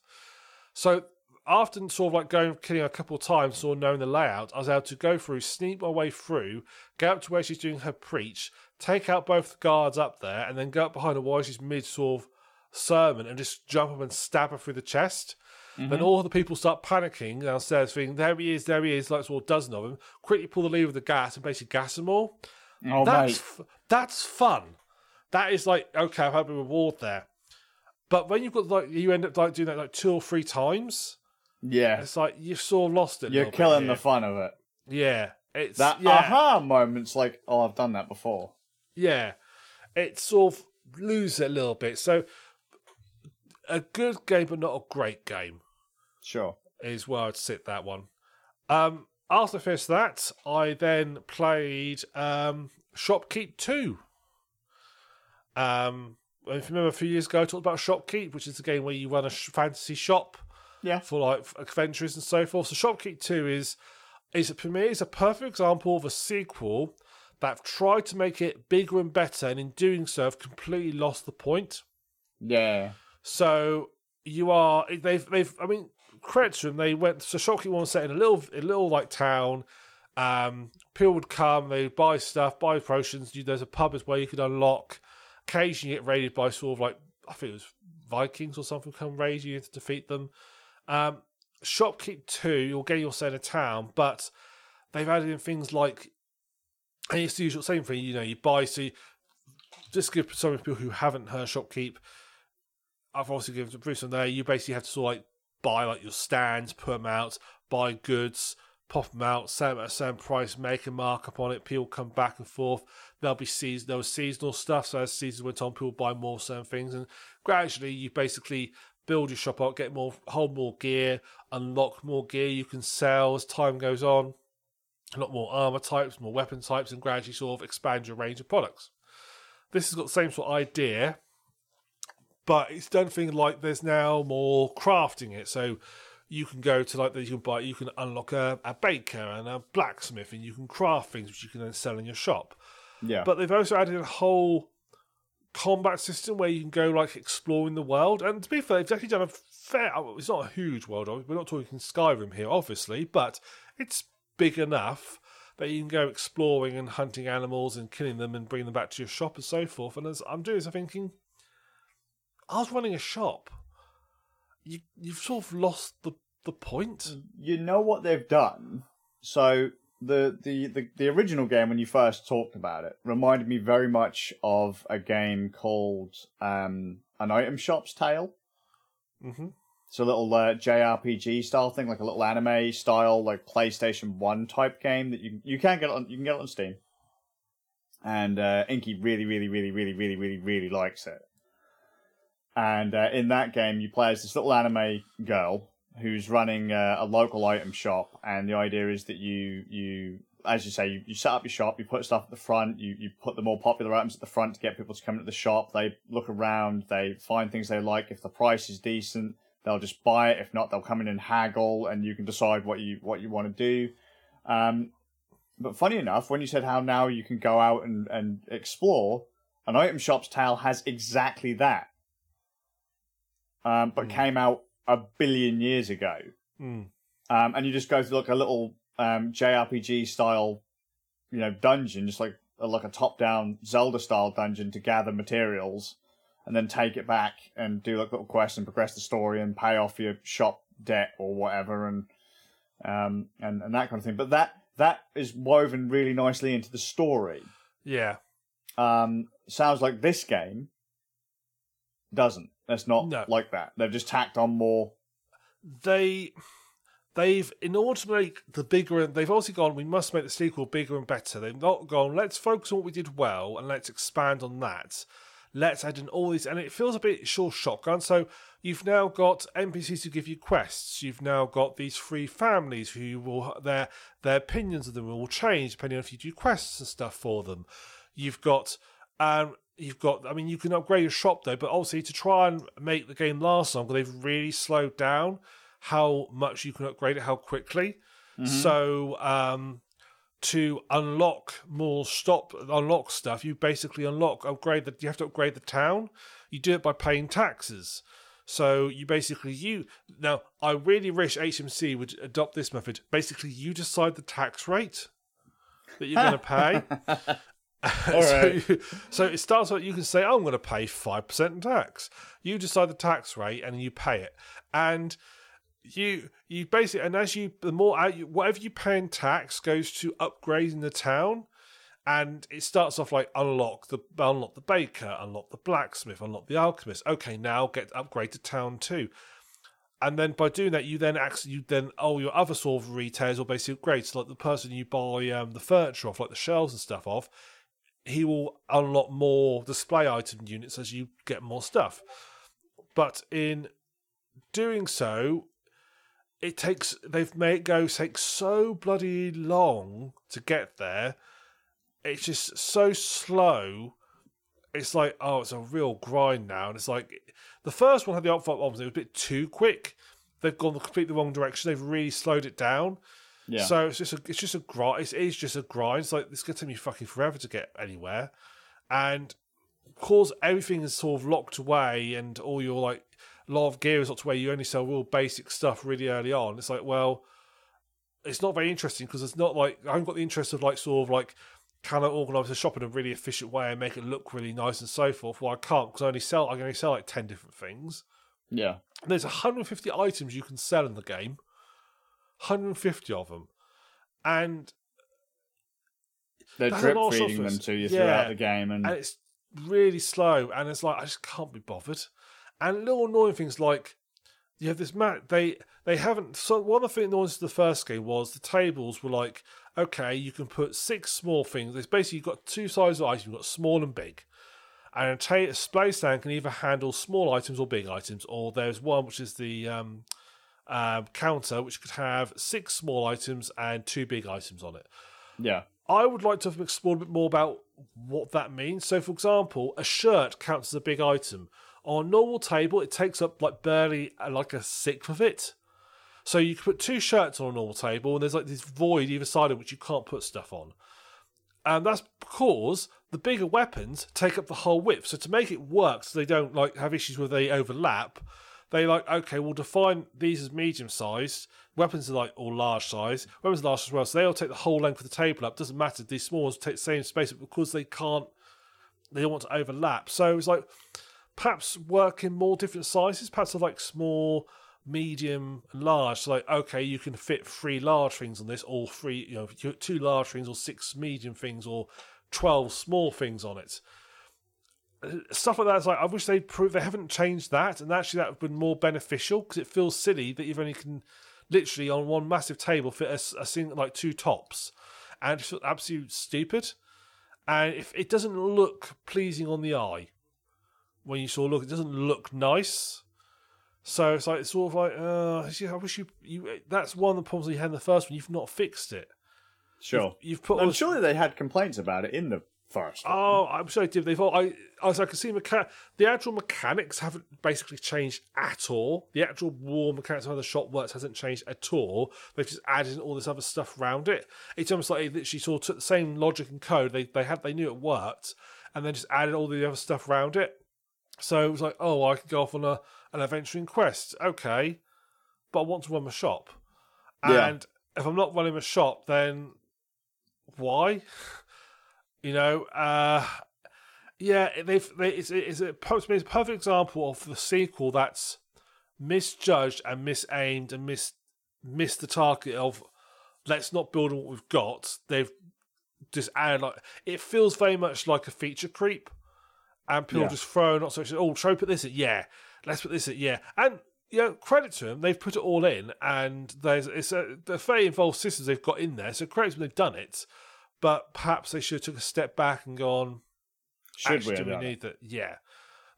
So after sort of like going killing a couple of times, sort of knowing the layout, I was able to go through, sneak my way through, get up to where she's doing her preach, take out both the guards up there, and then go up behind her while she's mid sort of sermon and just jump up and stab her through the chest. Mm-hmm. Then all the people start panicking downstairs, thinking, there he is, there he is, like sort of a dozen of them. Quickly pull the lever of the gas and basically gas them all. Oh, that's, mate. that's fun. That is like, okay, I've had a reward there. But when you've got like, you end up like doing that like two or three times. Yeah. It's like you've sort of lost it. You're killing the fun of it. Yeah. It's That yeah, aha moment's like, oh, I've done that before. Yeah. It sort of loses it a little bit. So a good game, but not a great game. Sure. is where I'd sit that one. Um, after I finished that, I then played um, Shoppe Keep 2. Um, if you remember a few years ago, I talked about Shoppe Keep, which is a game where you run a sh- fantasy shop Yeah. for like adventures and so forth. So Shoppe Keep 2 is, is for me, is a perfect example of a sequel that have tried to make it bigger and better, and in doing so, have completely lost the point. Yeah. So you are they've they've I mean credit to them they went so Shoppe Keep one set in a little a little like town. Um, people would come, they would buy stuff, buy potions. There's a pub as well you could unlock. Occasionally get raided by sort of like I think it was Vikings or something come raid you to defeat them. Um, Shoppe Keep two, you'll get your set in a town, but they've added in things like and it's the usual same thing. You know, you buy so just give some people who haven't heard Shoppe Keep. I've also given to Bruce on there. You basically have to sort of like buy like your stands, put them out, buy goods, pop them out, sell at a certain price, make a markup on it. People come back and forth. There'll be season, there was seasonal stuff. So as seasons went on, people buy more certain things, and gradually you basically build your shop up, get more, hold more gear, unlock more gear you can sell as time goes on. A lot more armor types, more weapon types, and gradually sort of expand your range of products. This has got the same sort of idea, but it's done things like there's now more crafting it. So you can go to like that you can buy, you can unlock a, a baker and a blacksmith, and you can craft things which you can then sell in your shop. Yeah. But they've also added a whole combat system where you can go like exploring the world. And to be fair, they've actually done a fair. Oh, it's not a huge world. We're not talking Skyrim here, obviously, but it's big enough that you can go exploring and hunting animals and killing them and bringing them back to your shop and so forth. And as I'm doing this, I'm thinking, I was running a shop. You you've sort of lost the the point. you know what they've done. So the, the the the original game when you first talked about it reminded me very much of a game called um, an item shop's tale. hmm It's a little uh, JRPG style thing, like a little anime style, like PlayStation One type game that you you can get on you can get on Steam. And uh, Inky really, really, really, really, really, really, really likes it. And uh, in that game, you play as this little anime girl who's running uh, a local item shop, and the idea is that you you as you say, you, you set up your shop, you put stuff at the front, you, you put the more popular items at the front to get people to come into the shop. They look around, they find things they like. If the price is decent, they'll just buy it. If not, they'll come in and haggle, and you can decide what you what you want to do. Um, but funny enough, when you said how now you can go out and, and explore, an item shop's tale has exactly that. Um, but Mm. came out a billion years ago. Mm. Um, and you just go through like a little um, JRPG style, you know, dungeon, just like like a top down Zelda style dungeon to gather materials, and then take it back and do like little quests and progress the story and pay off your shop debt or whatever, and um and and that kind of thing. But that that is woven really nicely into the story. Yeah. Um, sounds like this game doesn't. That's not No. like that. They've just tacked on more. they they've in order to make the bigger they've also gone we must make the sequel bigger and better they've not gone let's focus on what we did well and let's expand on that let's add in all these and it feels a bit short shotgun. So you've now got npcs who give you quests. You've now got these three families who will their their opinions of them will change depending on if you do quests and stuff for them. You've got um you've got i mean you can upgrade your shop though but obviously to try and make the game last longer they've really slowed down how much you can upgrade it how quickly. So um to unlock more stop unlock stuff you basically unlock upgrade the you have to upgrade the town. You do it by paying taxes. So you basically you now i really wish HMRC would adopt this method. Basically you decide the tax rate that you're going to pay. So, right. you- so it starts out you can say i'm going to pay 5% in tax. You decide the tax rate and you pay it. And you you basically and as you the more out you whatever you pay in tax goes to upgrading the town and it starts off like unlock the unlock the baker unlock the blacksmith unlock the alchemist okay now get upgrade to town two and then by doing that, you then actually you then oh your other sort of retailers will basically upgrade. So like the person you buy um, the furniture off, like the shelves and stuff off, he will unlock more display item units as you get more stuff. But in doing so, it takes they've made it go take so bloody long to get there. It's just so slow. It's like oh, it's a real grind now, and it's like the first one had the upfront bombs. It was a bit too quick. They've gone the completely wrong direction. They've really slowed it down. Yeah. So it's just a it's just a grind. It is just a grind. It's like it's gonna take me fucking forever to get anywhere, and of course everything is sort of locked away, and all your like lot of gear is locked away. You only sell real basic stuff really early on. It's like well, it's not very interesting because it's not like I haven't got the interest of like sort of like can I organise a shop in a really efficient way and make it look really nice and so forth. Well, I can't because I only sell I can only sell like ten different things. Yeah. And there's 150 items you can sell in the game. 150 of them. And They're drip feeding them to you Yeah. throughout the game, and, and it's really slow and it's like I just can't be bothered. And little annoying things like you have this map they they haven't so one of the things annoying to the first game was the tables were like, okay, you can put six small things. There's basically you've got two sizes of items, you've got small and big. And a ta- display stand can either handle small items or big items, or there's one which is the um, uh, counter which could have six small items and two big items on it. yeah, I would like to have explored a bit more about what that means. So, for example, a shirt counts as a big item. On a normal table, it takes up like barely uh, like a sixth of it. So you can put two shirts on a normal table, and there's like this void either side of which you can't put stuff on. And that's because the bigger weapons take up the whole width. So to make it work, so they don't like have issues where they overlap, they like okay, we'll define these as medium sized. Weapons are like all large size. Weapons are large as well, so they'll take the whole length of the table up. Doesn't matter. These small ones take the same space because they can't. They don't want to overlap. So it's like perhaps work in more different sizes. Perhaps like small, medium, and large. So like okay, you can fit three large things on this, or three you know two large things, or six medium things, or twelve small things on it stuff like that is like I wish they'd prove they haven't changed that, and actually that would have been more beneficial because it feels silly that you've only can literally on one massive table fit a single like two tops, and it's feels absolutely stupid. And if it doesn't look pleasing on the eye when you sort of look, it doesn't look nice. So it's like it's sort of like, uh, I wish you, you. That's one of the problems you had in the first one. You've not fixed it. sure. You've put I'm sure they had complaints about it in the first. one. Oh, I'm sorry, Div. They've all, I, I was I can see mecha- the actual mechanics haven't basically changed at all. The actual war mechanics of how the shot works hasn't changed at all. They've just added all this other stuff around it. It's almost like they literally sort of took the same logic and code they they had they knew it worked, and then just added all the other stuff around it. So it was like, oh, I could go off on a an adventuring quest, okay, but I want to run my shop, Yeah. and if I'm not running my shop, then why? You know, uh, yeah, they've they, it's it's a, it's a perfect example of the sequel that's misjudged and misaimed and miss missed the target of let's not build on what we've got. They've just added like it feels very much like a feature creep, and people Yeah. just throw not so much. Oh, should put this at yeah? Let's put this at yeah, and you know, credit to them, they've put it all in, and there's it's a the very involved systems they've got in there. So credit to them, they've done it, but perhaps they should have took a step back and gone. Should we Actually, do we need that? Yeah.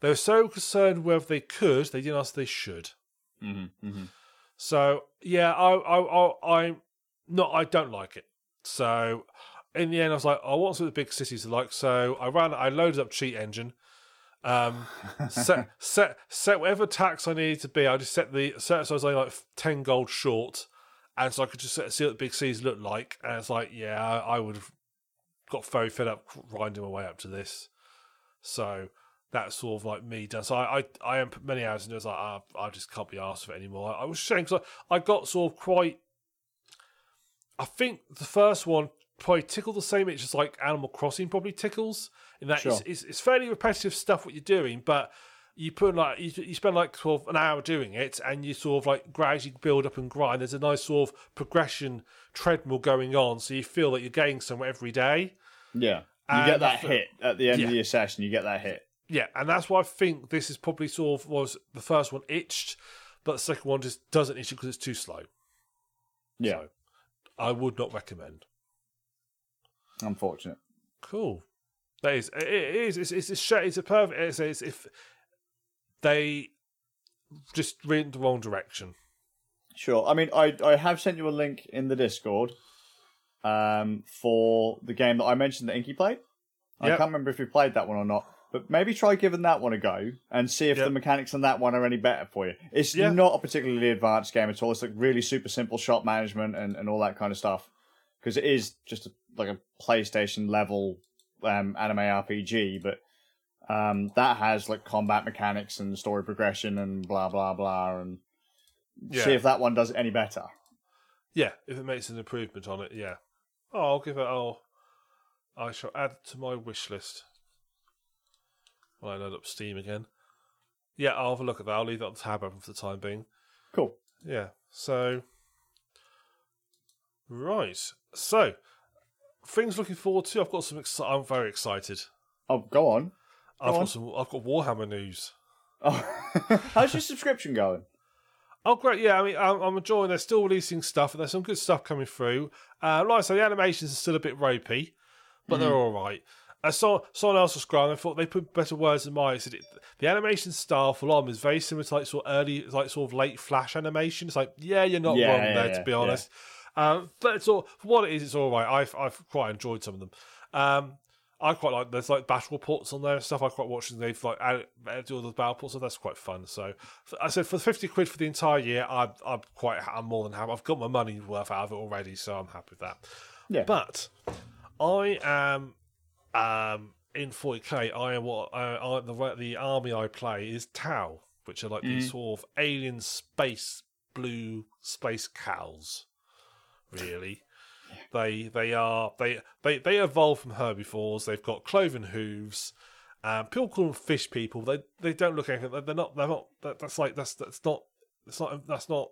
They were so concerned whether they could, they didn't ask if they should. Mm-hmm, mm-hmm. So yeah, I, I, I, I'm not. I don't like it. So in the end, I was like, I want something the big cities are like. So I ran. I loaded up Cheat Engine. Um, set set set whatever tax I needed to be. I just set the set so I was only like ten gold short, and so I could just see what the big cities looked like. And it's like, yeah, I, I would have got very fed up grinding my way up to this. So that's sort of like me done. So I I, I am many hours into it. I was like, I, I just can't be asked for it anymore. I, was ashamed because I, I got sort of quite. I think the first one probably tickle the same itch as like Animal Crossing probably tickles. In that Sure. it's, it's, it's fairly repetitive stuff what you're doing, but you put like you, you spend like sort of an hour doing it, and you sort of like gradually build up and grind. There's a nice sort of progression treadmill going on, so you feel that you're getting somewhere every day. Yeah. You And get that the- hit at the end Yeah. of your session. You get that hit. Yeah, and that's why I think this is probably sort of was the first one itched, but the second one just doesn't itch because it's too slow. Yeah, So, I would not recommend. Unfortunate. Cool. That is. It is. It's. It's a. sh- It's a perfect. It's, it's if they just went the wrong direction. Sure. I mean, I I have sent you a link in the Discord um, for the game that I mentioned that Inky played. I Yep. can't remember if you played that one or not, but maybe try giving that one a go and see if Yep. the mechanics on that one are any better for you. It's Yeah. not a particularly advanced game at all. It's like really super simple shot management and, and all that kind of stuff because it is just a, like a PlayStation level um, anime RPG, but um, that has like combat mechanics and story progression and blah blah blah and Yeah. see if that one does it any better. Yeah, if it makes an improvement on it, yeah. Oh, I'll give it. Oh, I shall add it to my wish list. Well, I load up Steam again. Yeah, I'll have a look at that. I'll leave that on the tab open for the time being. Cool. Yeah. So, right. So, things looking forward to. I've got some. Exci- I'm very excited. Oh, go on. I've on. got some. I've got Warhammer news. Oh. How's your subscription going? Oh, great! Yeah, I mean, I'm, I'm enjoying. They're still releasing stuff, and there's some good stuff coming through. Uh, like I say, the animations are still a bit ropey, but they're all right. Uh, so, someone else was scrolling. I thought they put better words than mine. Said it, the animation style for Lom is very similar to like sort of early, like sort of late Flash animation. It's like, yeah, you're not Yeah, wrong yeah, there, yeah, to be yeah. honest. Um, but it's all for what it is. It's all right. I've I've quite enjoyed some of them. Um, I quite like there's like battle reports on there and stuff. I quite watching they've like added, added all the battle reports, so that's quite fun. So I said for fifty quid for the entire year, I'm I'm quite I'm more than happy. I've got my money worth out of it already, so I'm happy with that. Yeah. But I am um in 40k. I am what I, I the the army I play is Tau, which are like these sort of alien space blue space cows. Really. They they are they they they evolve from herbivores. They've got cloven hooves. Um, people call them fish people. They they don't look anything. They're not. They're not. That, that's like that's that's not. That's not. That's not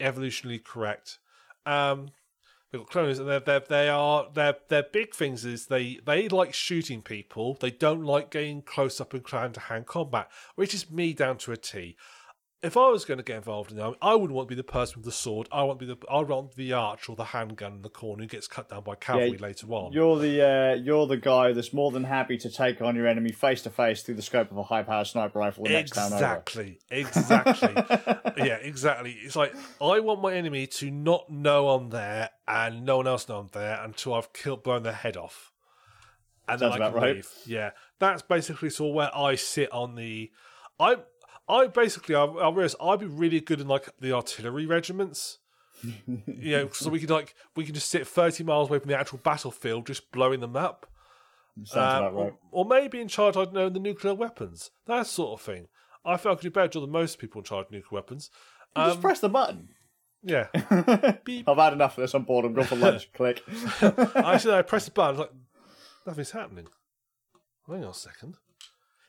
evolutionarily correct. Um, they've got clones, and they're, they're they are their their big things is they they like shooting people. They don't like getting close up and hand to hand combat, which is me down to a T. If I was going to get involved in the army, I wouldn't want to be the person with the sword. I want to be the I want the archer or the handgun in the corner who gets cut down by cavalry later on. You're the uh, you're the guy that's more than happy to take on your enemy face to face through the scope of a high powered sniper rifle the next town over. Exactly, exactly. yeah, exactly. It's like I want my enemy to not know I'm there and no one else know I'm there until I've killed, blown their head off, and then Sounds I about can right. leave. Yeah, that's basically sort of where I sit on the. I I basically I, I realize I'd be really good in like the artillery regiments. you know, so we could like we can just sit thirty miles away from the actual battlefield, just blowing them up. Sounds Um, about right. or, or maybe in charge, I don't know, the nuclear weapons, that sort of thing. I feel I could do better than most people in charge of nuclear weapons. Just Um, press the button. yeah. I've had enough of this. I'm bored. I'm going for lunch. Click. I actually, I pressed the button, like, nothing's happening. Hang on a second.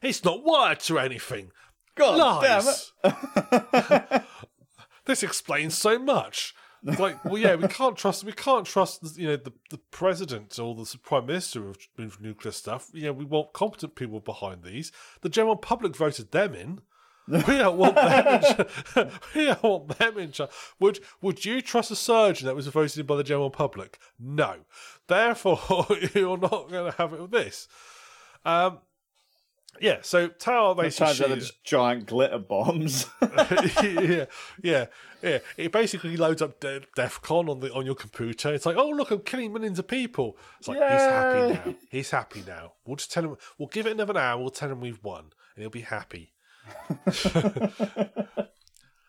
It's not wired to anything. God it. this explains so much. It's like, well, yeah, we can't trust. We can't trust, you know, the, the president or the prime minister of nuclear stuff. You know, we want competent people behind these. The general public voted them in. We don't want them. In we don't want them in charge. Would Would you trust a surgeon that was voted in by the general public? No. Therefore, you're not going to have it with this. Um, yeah. So Tau basically. turns out they're just giant glitter bombs. yeah, yeah, yeah. It basically loads up De- DefCon on the on your computer. It's like, oh look, I'm killing millions of people. It's like he's happy now. He's happy now. We'll just tell him. We'll give it another hour. We'll tell him we've won, and he'll be happy.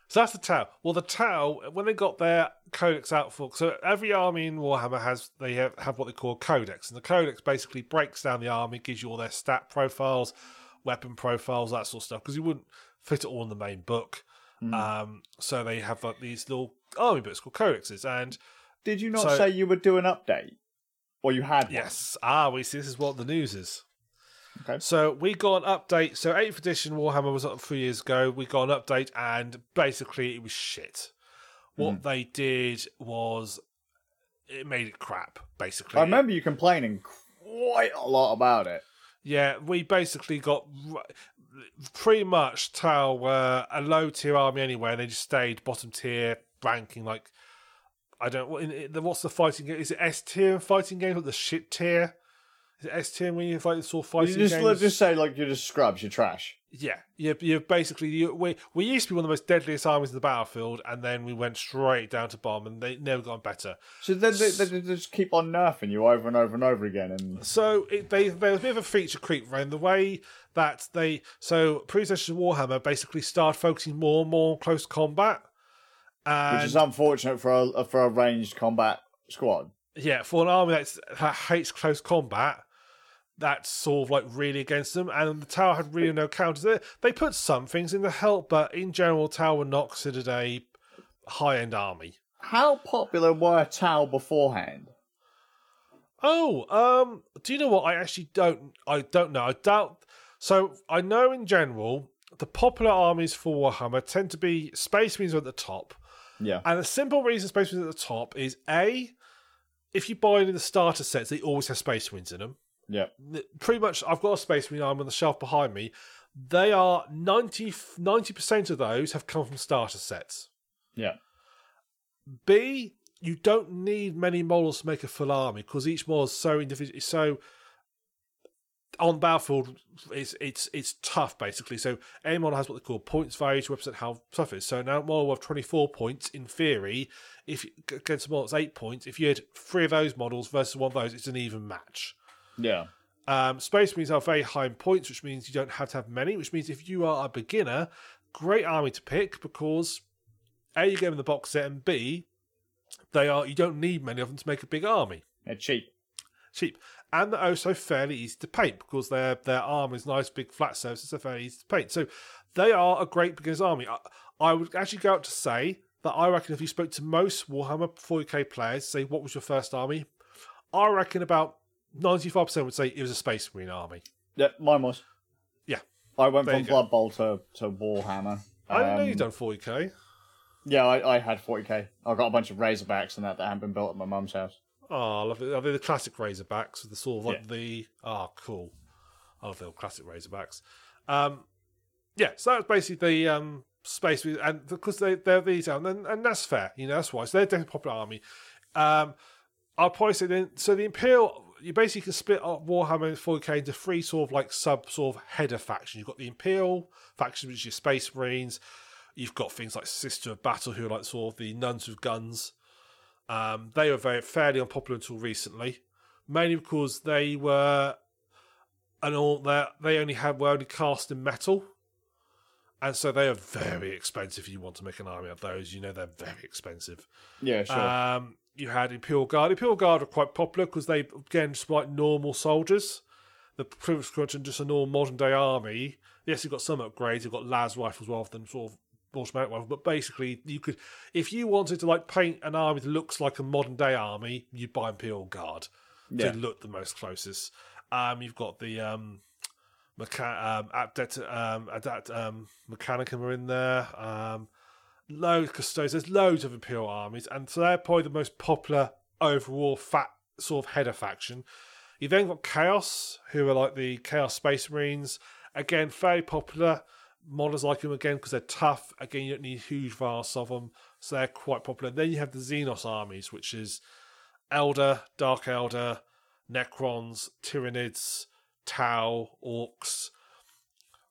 So that's the Tau. Well, the Tau, when they got their codex out for, so every army in Warhammer has they have, have what they call a codex, and the codex basically breaks down the army, gives you all their stat profiles, weapon profiles, that sort of stuff, because you wouldn't fit it all in the main book. Um, so they have like these little army books called codexes, and Did you not So- say you would do an update? Or you had one? Yes. Ah, we see. This is what the news is. Okay. So we got an update. So 8th edition Warhammer was up three years ago. We got an update, and basically it was shit. What Hmm. they did was it made it crap. Basically, I remember you complaining quite a lot about it. Yeah, we basically got. pretty much Tau were a low tier army anyway, and they just stayed bottom tier ranking. Like I don't what in, in, what's the fighting game? Is it S tier fighting game or the shit tier? S tier when you fight the sort of fighting You just, games? let's just say like you're just scrubs, you're trash. Yeah, you're, you're basically you, we we used to be one of the most deadliest armies in the battlefield, and then we went straight down to bomb, and they never got better. So then they, they, they just keep on nerfing you over and over and over again, and So it, they there's a bit of a feature creep around the way that they so previous Warhammer basically started focusing more and more on close combat, and which is unfortunate for a for a ranged combat squad. yeah, for an army that's, that hates close combat, that's sort of like really against them. And the Tau had really no counters. They, they put some things in the help, but in general, Tau were not considered a high end army. How popular were Tau beforehand? Oh, um, do you know what? I actually don't. I don't know. I doubt. So I know in general the popular armies for Warhammer tend to be Space Marines are at the top, Yeah, and the simple reason Space Marines at the top is a if you buy in the starter sets, they always have Space Marines in them. Yeah, pretty much I've got a Space Marine arm on the shelf behind me. They are 90 percent of those have come from starter sets. yeah. B, you don't need many models to make a full army because each model is so individual. So on battlefield, it's it's it's tough basically. So a model has what they call points value to represent how tough it is. So now a model with 24 points in theory, if against a model that's eight points, if you had three of those models versus one of those, it's an even match. Yeah. Um, Space Marines are very high in points, which means you don't have to have many. Which means if you are a beginner, great army to pick because a you get them in the box set, and b they are you don't need many of them to make a big army. They're cheap. Cheap, and they're also fairly easy to paint because their their arm is nice, big flat surfaces. They're very easy to paint, so they are a great beginner's army. I, I would actually go out to say that I reckon if you spoke to most Warhammer 40k players, say what was your first army, I reckon about 95% would say it was a Space Marine army. Yeah, mine was. Yeah. I went There from you go. Blood Bowl to, to Warhammer. I didn't know Um, you'd done 40k. Yeah, I, I had 40k. I got a bunch of Razorbacks and that that hadn't been built at my mum's house. Oh, I love it. Are they the classic Razorbacks with the sort of like Yeah. the. Oh, cool. I love the old classic Razorbacks. Um, yeah, so that's basically the um, space. We, and because they, they're these, and, and that's fair. You know, that's why. So they're definitely a popular army. Um, I'll probably say then. So the Imperial, you basically can split up Warhammer 40k into three sort of like sub sort of header factions. You've got the Imperial faction, which is your Space Marines. You've got things like Sister of Battle, who are like sort of the nuns with guns. Um, they were very fairly unpopular until recently, mainly because they were and all that they only had were only cast in metal, and so they are very expensive. If you want to make an army of those, you know they're very expensive. Yeah, sure. Um, you had Imperial Guard. Imperial Guard are quite popular because they again just like normal soldiers. The Privilege Squadron just a normal modern day army. Yes, you've got some upgrades. You've got las rifles rather than sort of automatic rifles. But basically, you could, if you wanted to like paint an army that looks like a modern day army, you'd buy Imperial Guard Yeah. to look the most closest. Um, you've got the um, mecha- um, Adept, um, Adapt, um, Mechanicum are in there. Um, loads Custodes. There's loads of Imperial armies, and so they're probably the most popular overall fat sort of header faction. You then got Chaos, who are like the Chaos Space Marines. Again, very popular. Models like them again because they're tough. Again, you don't need huge vast of them, so they're quite popular. Then you have the Xenos armies, which is Eldar, Dark Eldar, Necrons, Tyranids, Tau, Orcs.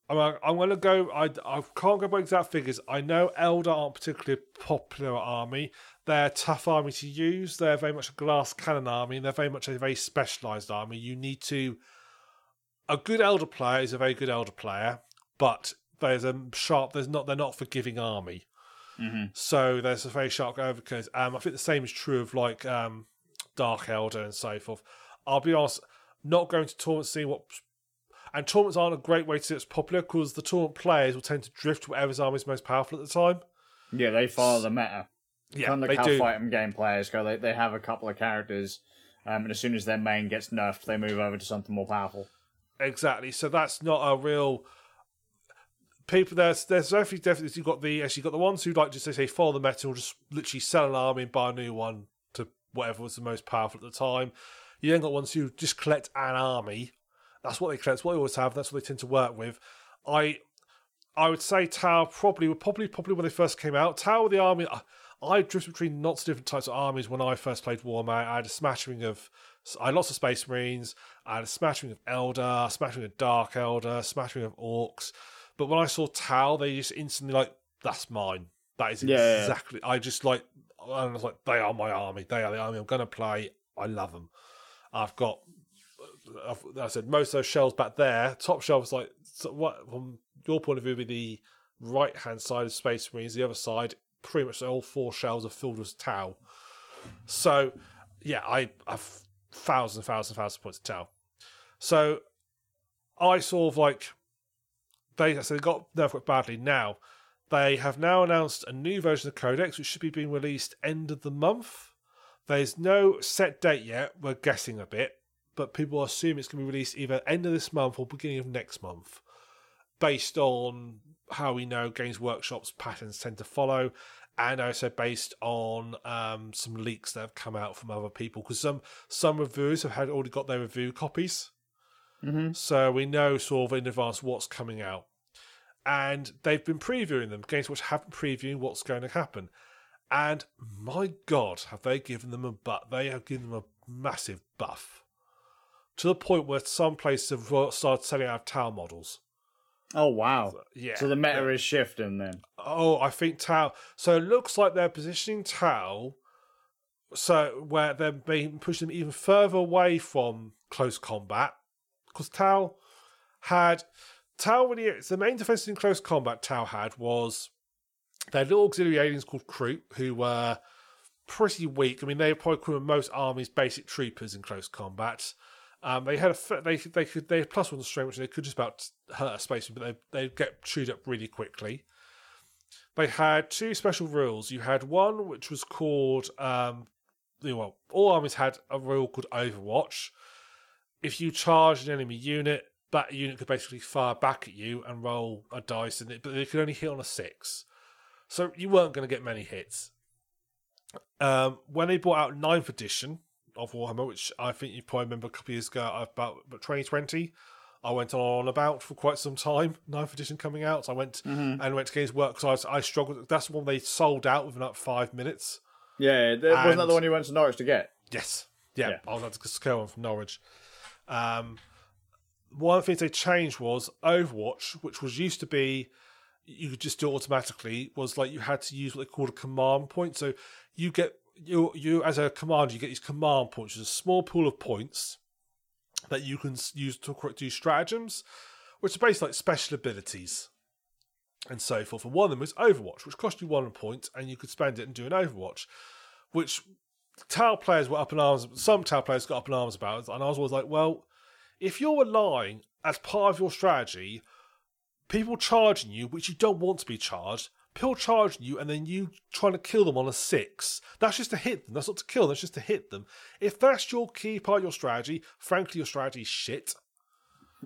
I'm, I'm going to go. I, I can't go by exact figures. I know Eldar aren't particularly popular army. They're a tough army to use. They're very much a glass cannon army, and they're very much a very specialised army. You need to. A good Eldar player is a very good Eldar player, but there's a sharp. There's not. They're not forgiving army. Mm-hmm. So there's a very sharp overcoat. Um, I think the same is true of like um, Dark Eldar and so forth. I'll be honest, not going to tournaments, seeing what. And tournaments aren't a great way to see it's popular because the tournament players will tend to drift to whatever's army is most powerful at the time. Yeah, they follow the meta. Yeah, kind of they like how do. fight 'em game players go. They, they have a couple of characters, um, and as soon as their main gets nerfed, they move over to something more powerful. Exactly. So that's not a real. People there's there's definitely definitely you've got the actually got the ones who like just they say follow the meta or just literally sell an army and buy a new one to whatever was the most powerful at the time. You then got ones who just collect an army. That's what they collect. That's what they always have. That's what they tend to work with. I I would say Tau probably probably probably when they first came out. Tau the army. I, I drifted between lots of different types of armies when I first played Warhammer. I had a smattering of I had lots of Space Marines. I had a smattering of Eldar, a smattering of Dark Eldar, a smattering of Orcs. But when I saw Tau, they just instantly like that's mine. That is Yeah. exactly. I just like I was like they are my army. They are the army I'm going to play. I love them. I've got. I've, said most of those shelves back there. Top shelf is like so what from your point of view, would be the right hand side of Space Marines. The other side, pretty much all four shelves are filled with Tau. So yeah, I have thousands, thousands, thousands of points of Tau. So I sort of like they so they got quite badly. Now they have now announced a new version of Codex, which should be being released end of the month. There's no set date yet. We're guessing a bit, but people assume it's going to be released either end of this month or beginning of next month, based on how we know Games Workshop's patterns tend to follow, and also based on um, some leaks that have come out from other people. Because some some reviewers have had already got their review copies, Mm-hmm. so we know sort of in advance what's coming out. And they've been previewing them. Games Watch have been previewing what's going to happen. And my God, have they given them a butt? They have given them a massive buff. To the point where some places have started selling out Tau models. Oh wow! Yeah. So the meta is shifting then. Oh, I think Tau. So it looks like they're positioning Tau so where they're being pushing them even further away from close combat. Because Tau had Tau really the main defense in close combat Tau had was their little auxiliary aliens called Kroot, who were pretty weak. I mean, they probably could most armies basic troopers in close combat. Um, they had a they they could they had plus one strength, which they could just about hurt a space, but they they get chewed up really quickly. They had two special rules. You had one which was called um, well, all armies had a rule called Overwatch. If you charged an enemy unit, that unit could basically fire back at you and roll a dice in it, but they could only hit on a six. So you weren't going to get many hits. Um, when they brought out ninth edition of Warhammer, which I think you probably remember a couple years ago, about, about 2020, I went on about for quite some time. Ninth edition coming out, so I went Mm-hmm. and went to Games Work because I, I struggled. That's the one they sold out within like five minutes. Yeah, wasn't that the one you went to Norwich to get? Yes. Yeah, Yeah. I was at the scale one from Norwich. Um, one of the things they changed was Overwatch, which was used to be you could just do it automatically, was like you had to use what they called a command point. So you get you you as a commander, you get these command points, which is a small pool of points that you can use to do stratagems, which are basically like special abilities and so forth. And one of them was Overwatch, which cost you one point, and you could spend it and do an Overwatch, which Tau players were up in arms. Some Tau players got up in arms about and I was always like, well, if you're relying as part of your strategy, people charging you, which you don't want to be charged, people charging you, and then you trying to kill them on a six, that's just to hit them. That's not to kill them. That's just to hit them. If that's your key part of your strategy, frankly, your strategy is shit.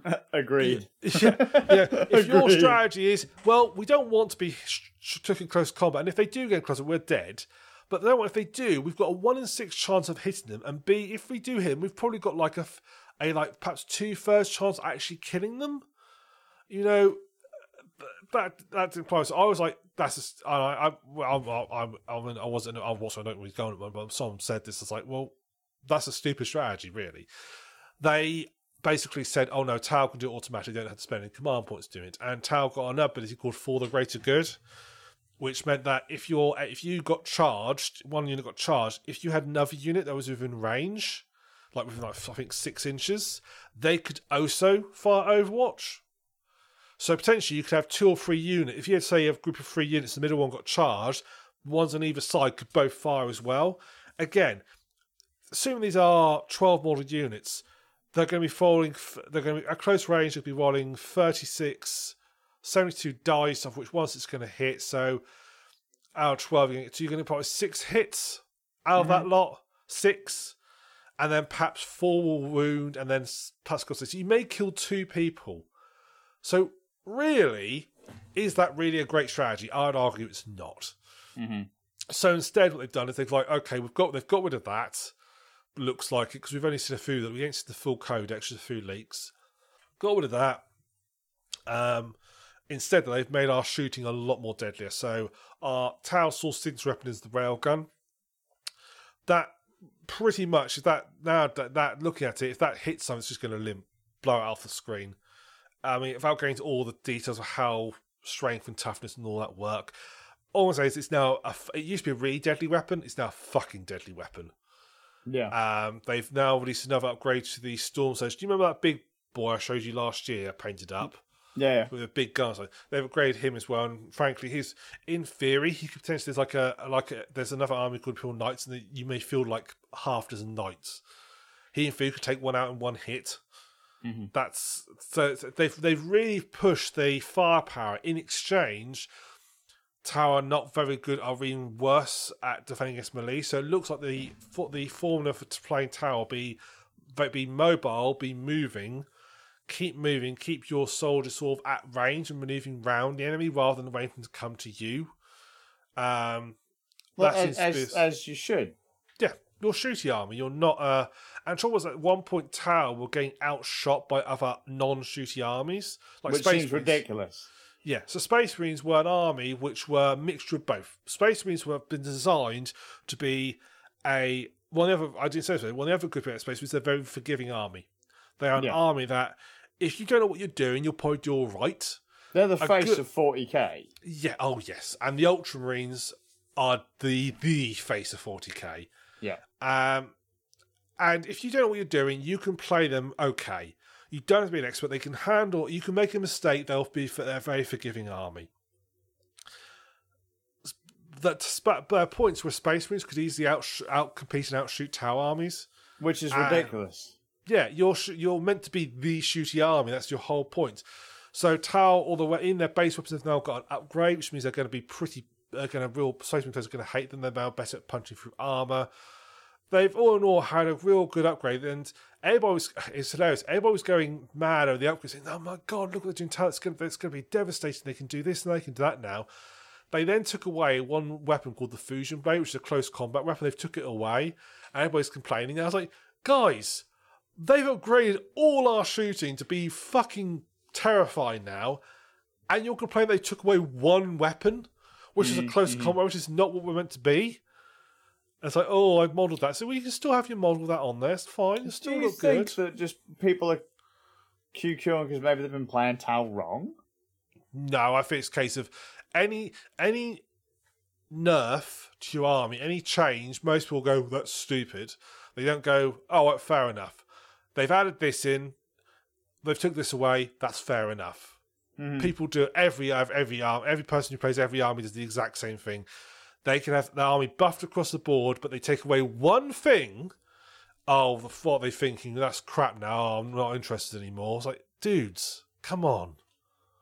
Agreed. yeah, yeah. If your strategy is, well, we don't want to be sh- sh- took in close combat, and if they do get close, we're dead. But then if they do, we've got a one in six chance of hitting them, and B, if we do hit them, we've probably got like a, a like perhaps two thirds chance actually killing them. You know, that that implies. I was like, that's just, I, I, I, I, I, I wasn't, I wasn't, I don't know where he's going, but someone said this. It's like, well, that's a stupid strategy, really. They basically said, "Oh no, Tau can do it automatically. You don't have to spend any command points doing it." And Tau got an ability called "For the Greater Good," which meant that if you're if you got charged, one unit got charged. If you had another unit that was within range, like within like I think six inches, they could also fire Overwatch. So potentially you could have two or three units. If you had say a group of three units, the middle one got charged, ones on either side could both fire as well. Again, assuming these are 12 model units, they're going to be falling, they're going to be at close range, they'll be rolling 36, 72 dice, of which once it's going to hit. So out of 12, you're going to, so you're going to probably six hits out of that mm-hmm. lot, six, and then perhaps four will wound, and then plus cost. So you may kill two people. So really, is that really a great strategy? I'd argue it's not. Mm-hmm. So instead, what they've done is they've like, okay, we've got they've got rid of that. Looks like it because we've only seen a few that we ain't seen the full code, just a few leaks. Got rid of that. Um, Instead, they've made our shooting a lot more deadlier. So our Tau Source signature weapon is the railgun. That pretty much if that now that, that looking at it, if that hits something, it's just going to limp, blow it off the screen. I mean, without going into all the details of how strength and toughness and all that work, all I'm saying is it's now a, it used to be a really deadly weapon. It's now a fucking deadly weapon. Yeah. Um, they've now released another upgrade to the Storm Surge. Do you remember that big boy I showed you last year, painted up? Yeah. with a big gun. So they've upgraded him as well. And frankly, he's in theory he could potentially there's like a like a, there's another army called Imperial Knights, and you may feel like half dozen knights. He in theory could take one out in one hit. Mm-hmm. That's so they've they've really pushed the firepower. In exchange, Tau not very good are even worse at defending against melee. So it looks like the for the formula for playing Tau be be mobile, be moving keep moving, keep your soldiers sort of at range and maneuvering round the enemy rather than waiting to come to you. Um, Well, as, as, as you should. You're shooty army. You're not. Uh, and trouble was at one point, Tau were getting outshot by other non-shooty armies, like Which Space seems Marines. ridiculous. Yeah, so Space Marines were an army which were a mixture of both. Space Marines were been designed to be a one of I didn't say this, one of the other good about Space Marines, they're a very forgiving army. They are an Yeah. army that if you don't know what you're doing, you'll probably do all right. They're the A face good- of 40k. Yeah, oh yes. And the Ultramarines are the the face of 40k. Um, and if you don't know what you're doing, you can play them okay. You don't have to be an expert. They can handle. You can make a mistake. They'll be. They're a very forgiving army. That sp- but points where Space Marines could easily out out compete and outshoot Tau armies. Which is Ah. ridiculous. Yeah, you're sh- you're meant to be the shooty army. That's your whole point. So Tau, all the way in their base weapons, have now got an upgrade, which means they're going to be pretty. They're going to real Space Marines are going to hate them. They're now better at punching through armor. They've all in all had a real good upgrade, and everybody was it's hilarious. Everybody was going mad over the upgrade, saying, "Oh my god, look what they're doing! It's going, to, it's going to be devastating. They can do this and they can do that now." They then took away one weapon called the Fusion Blade, which is a close combat weapon. They've took it away, and everybody's complaining. And I was like, guys, they've upgraded all our shooting to be fucking terrifying now, and you're complaining they took away one weapon, which is a mm, close mm. combat, which is not what we're meant to be. It's like, oh, I've modelled that. So well, you can still have your model that on there. It's fine. It Do still you look think good. that just people are QQing because maybe they've been playing Tau wrong? No, I think it's a case of any any nerf to your army, any change, most people go, that's stupid. They don't go, oh, well, fair enough. They've added this in, they've took this away, that's fair enough. Mm-hmm. People do every every arm, every person who plays every army does the exact same thing. They can have the army buffed across the board, but they take away one thing. Oh, what are they thinking? That's crap now. Oh, I'm not interested anymore. It's like, dudes, come on.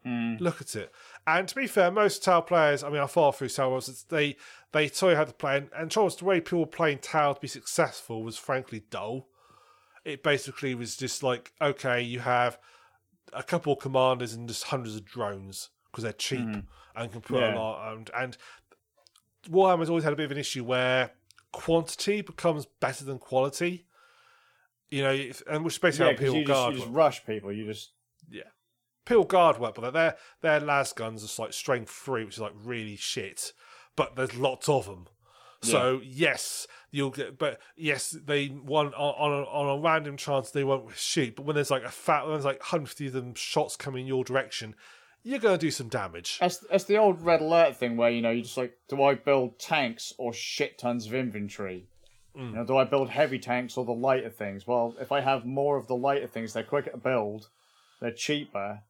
Hmm. Look at it. And to be fair, most Tau players, I mean, I far through Tau was it's- they they saw how to play, and, and Charles, the way people were playing Tau to be successful was frankly dull. It basically was just like, okay, you have a couple of commanders and just hundreds of drones because they're cheap mm-hmm. and can put Yeah. a lot. And, and Warhammer's always had a bit of an issue where quantity becomes better than quality. You know, if, and which is basically Yeah, how Imperial you, just- Guard you just rush people. You just Yeah. Peel Guard work, but their their las guns are like strength three, which is like really shit. But there's lots of them. So yes, you'll get. But yes, they one on on a, on a random chance they won't shoot. But when there's like a fat, when there's like 150 of them shots coming your direction, you're gonna do some damage. It's, it's the old red alert thing where you know you just like, do I build tanks or shit tons of inventory? Mm. You know, do I build heavy tanks or the lighter things? Well, if I have more of the lighter things, they're quicker to build, they're cheaper,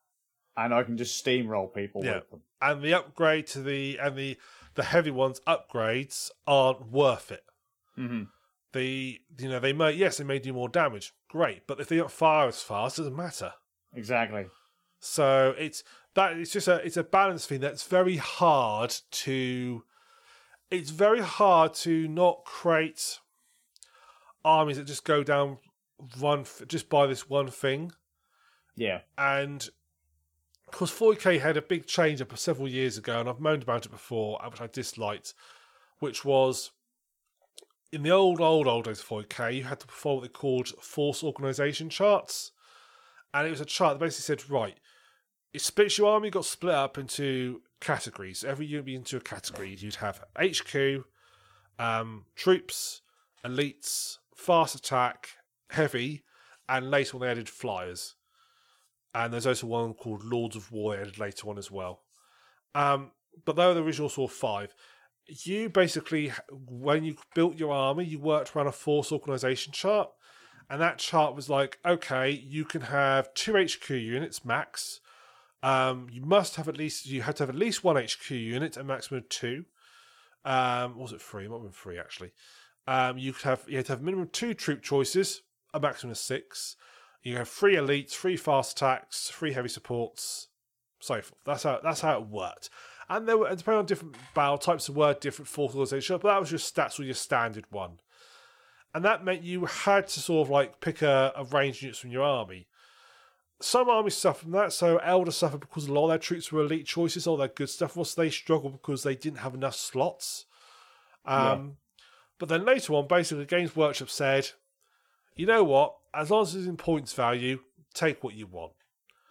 and I can just steamroll people Yeah. with them. And the upgrade to the and the the heavy ones upgrades aren't worth it. Mm-hmm. The you know they may yes they may do more damage, great, but if they don't fire as fast, it doesn't matter. Exactly. So it's that it's just a it's a balance thing that's very hard to it's very hard to not create armies that just go down one just by this one thing Yeah. and of course 40k had a big change up several years ago and I've moaned about it before which I disliked which was in the old old old days of 40k you had to perform what they called force organization charts and it was a chart that basically said right it splits your army got split up into categories. Every unit into a category. You'd have HQ, um, troops, elites, fast attack, heavy, and later on they added flyers. And there's also one called Lords of War added later on as well. Um, but they were the original sort of five. You basically, when you built your army, you worked around a force organization chart. And that chart was like, okay, you can have two HQ units max. Um, you must have at least you have to have at least one HQ unit, a maximum of two. Um, was it three? It might have been three actually. Um, you could have you had to have minimum two troop choices, a maximum of six. You have three elites, three fast attacks, three heavy supports, so forth. That's how that's how it worked. And there were depending on different battle types, there were different force organization, but that was your stats or your standard one. And that meant you had to sort of like pick a, a range units from your army. Some armies suffered from that, so Eldar suffered because a lot of their troops were elite choices, all their good stuff was they struggled because they didn't have enough slots. Um, yeah. But then later on, basically, Games Workshop said, you know what? As long as it's in points value, take what you want.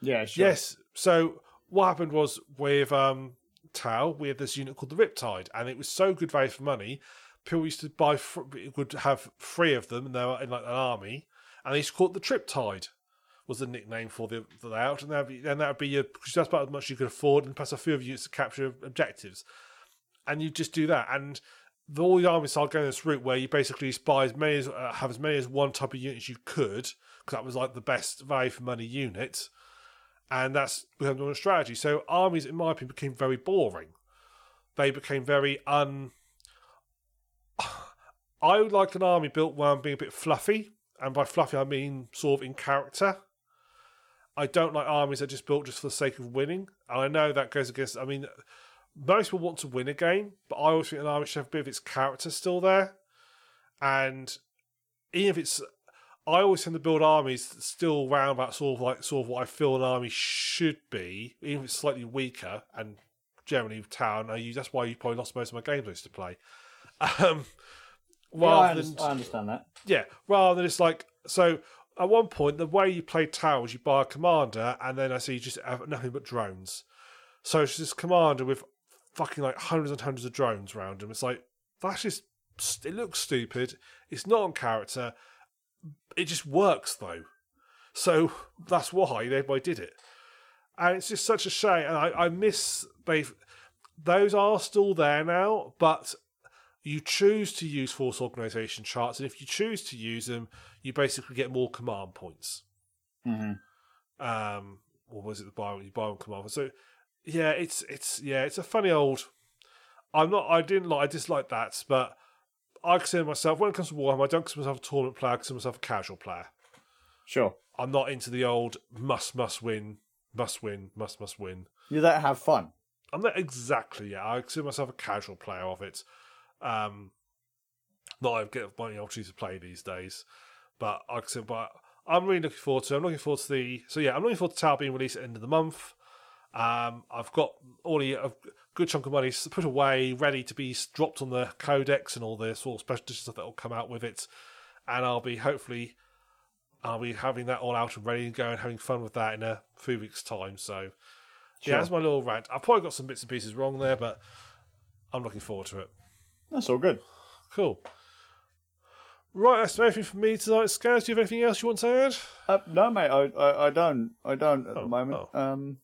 Yeah, sure. Yes. So what happened was with um, Tau, we had this unit called the Riptide, and it was so good value for money. People used to buy, would have three of them, and they were in like an army, and they used to call it the Triptide was the nickname for the, the layout, and that that would be your that's about as much you could afford, and plus a few of you to capture objectives, and you just do that. And the, all the armies started going this route where you basically buy as many as uh, have as many as one type of unit as you could, because that was like the best value for money unit, and that's become a strategy. So armies, in my opinion, became very boring. They became very un. I would like an army built one being a bit fluffy, and by fluffy I mean sort of in character. I don't like armies that are just built just for the sake of winning. And I know that goes against. I mean, most people want to win a game, but I always think an army should have a bit of its character still there. And even if it's, I always tend to build armies still around about sort of like sort of what I feel an army should be, even if it's slightly weaker. And generally, town. I use that's why you probably lost most of my games I used to play. Um, yeah, I, understand, I understand that. Yeah, rather than it's like so at one point, the way you play towers, you buy a commander, and then I see you just have nothing but drones. So it's this commander with fucking like hundreds and hundreds of drones around him. It's like that's just it looks stupid. It's not on character. It just works though. So that's why everybody did it. And it's just such a shame. And I, I miss they those are still there now, but you choose to use force organization charts, and if you choose to use them, you basically get more command points. Mm-hmm. Um, or was it the buy you buy one command? So yeah, it's it's yeah, it's a funny old. I'm not. I didn't like. I dislike that, but I consider myself when it comes to Warhammer, I don't consider myself a tournament player. I consider myself a casual player. Sure. I'm not into the old must must win, must win, must must win. You let have fun. I'm not exactly. Yeah, I consider myself a casual player of it. Um, not I get many opportunities to play these days, but like I said, but I'm really looking forward to. It. I'm looking forward to the. So yeah, I'm looking forward to Tau being released at the end of the month. Um, I've got all the a good chunk of money put away, ready to be dropped on the codex and all the sort of special stuff that will come out with it, and I'll be hopefully I'll be having that all out and ready to go and having fun with that in a few weeks' time. So sure. yeah, that's my little rant. I've probably got some bits and pieces wrong there, but I'm looking forward to it. That's all good. Cool. Right, that's everything from me tonight. Scaz, do you have anything else you want to add? Uh, no, mate, I, I, I, don't. I don't at oh, the moment. Oh. Um,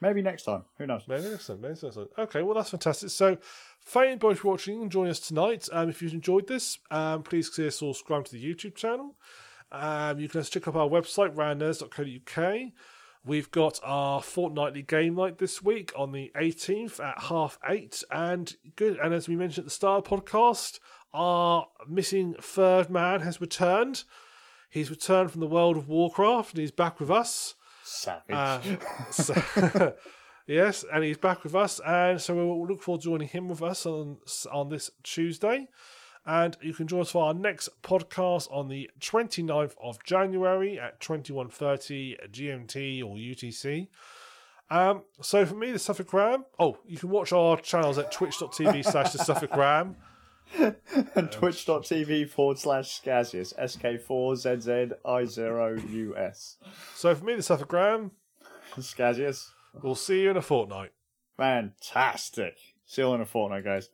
maybe next time. Who knows? Maybe next time. Maybe next time. Okay, well, that's fantastic. So, thank you both for watching and joining us tonight. Um, if you've enjoyed this, um, please consider subscribe to the YouTube channel. Um, you can also check out our website, randos.co.uk. We've got our fortnightly game night this week on the 18th at half eight. And good. And as we mentioned at the start of the podcast, our missing third man has returned. He's returned from the world of Warcraft and he's back with us. Savage. Uh, so, yes, and he's back with us. And so we'll look forward to joining him with us on, on this Tuesday. And you can join us for our next podcast on the 29th of January at 21.30 GMT or UTC. Um, so for me, the Suffolk Ram. Oh, you can watch our channels at twitch.tv slash the Suffolk Ram. and twitch.tv forward slash Skazius, SK4ZZI0US. So for me, the Suffolk Ram. Scazius. We'll see you in a fortnight. Fantastic. See you in a fortnight, guys.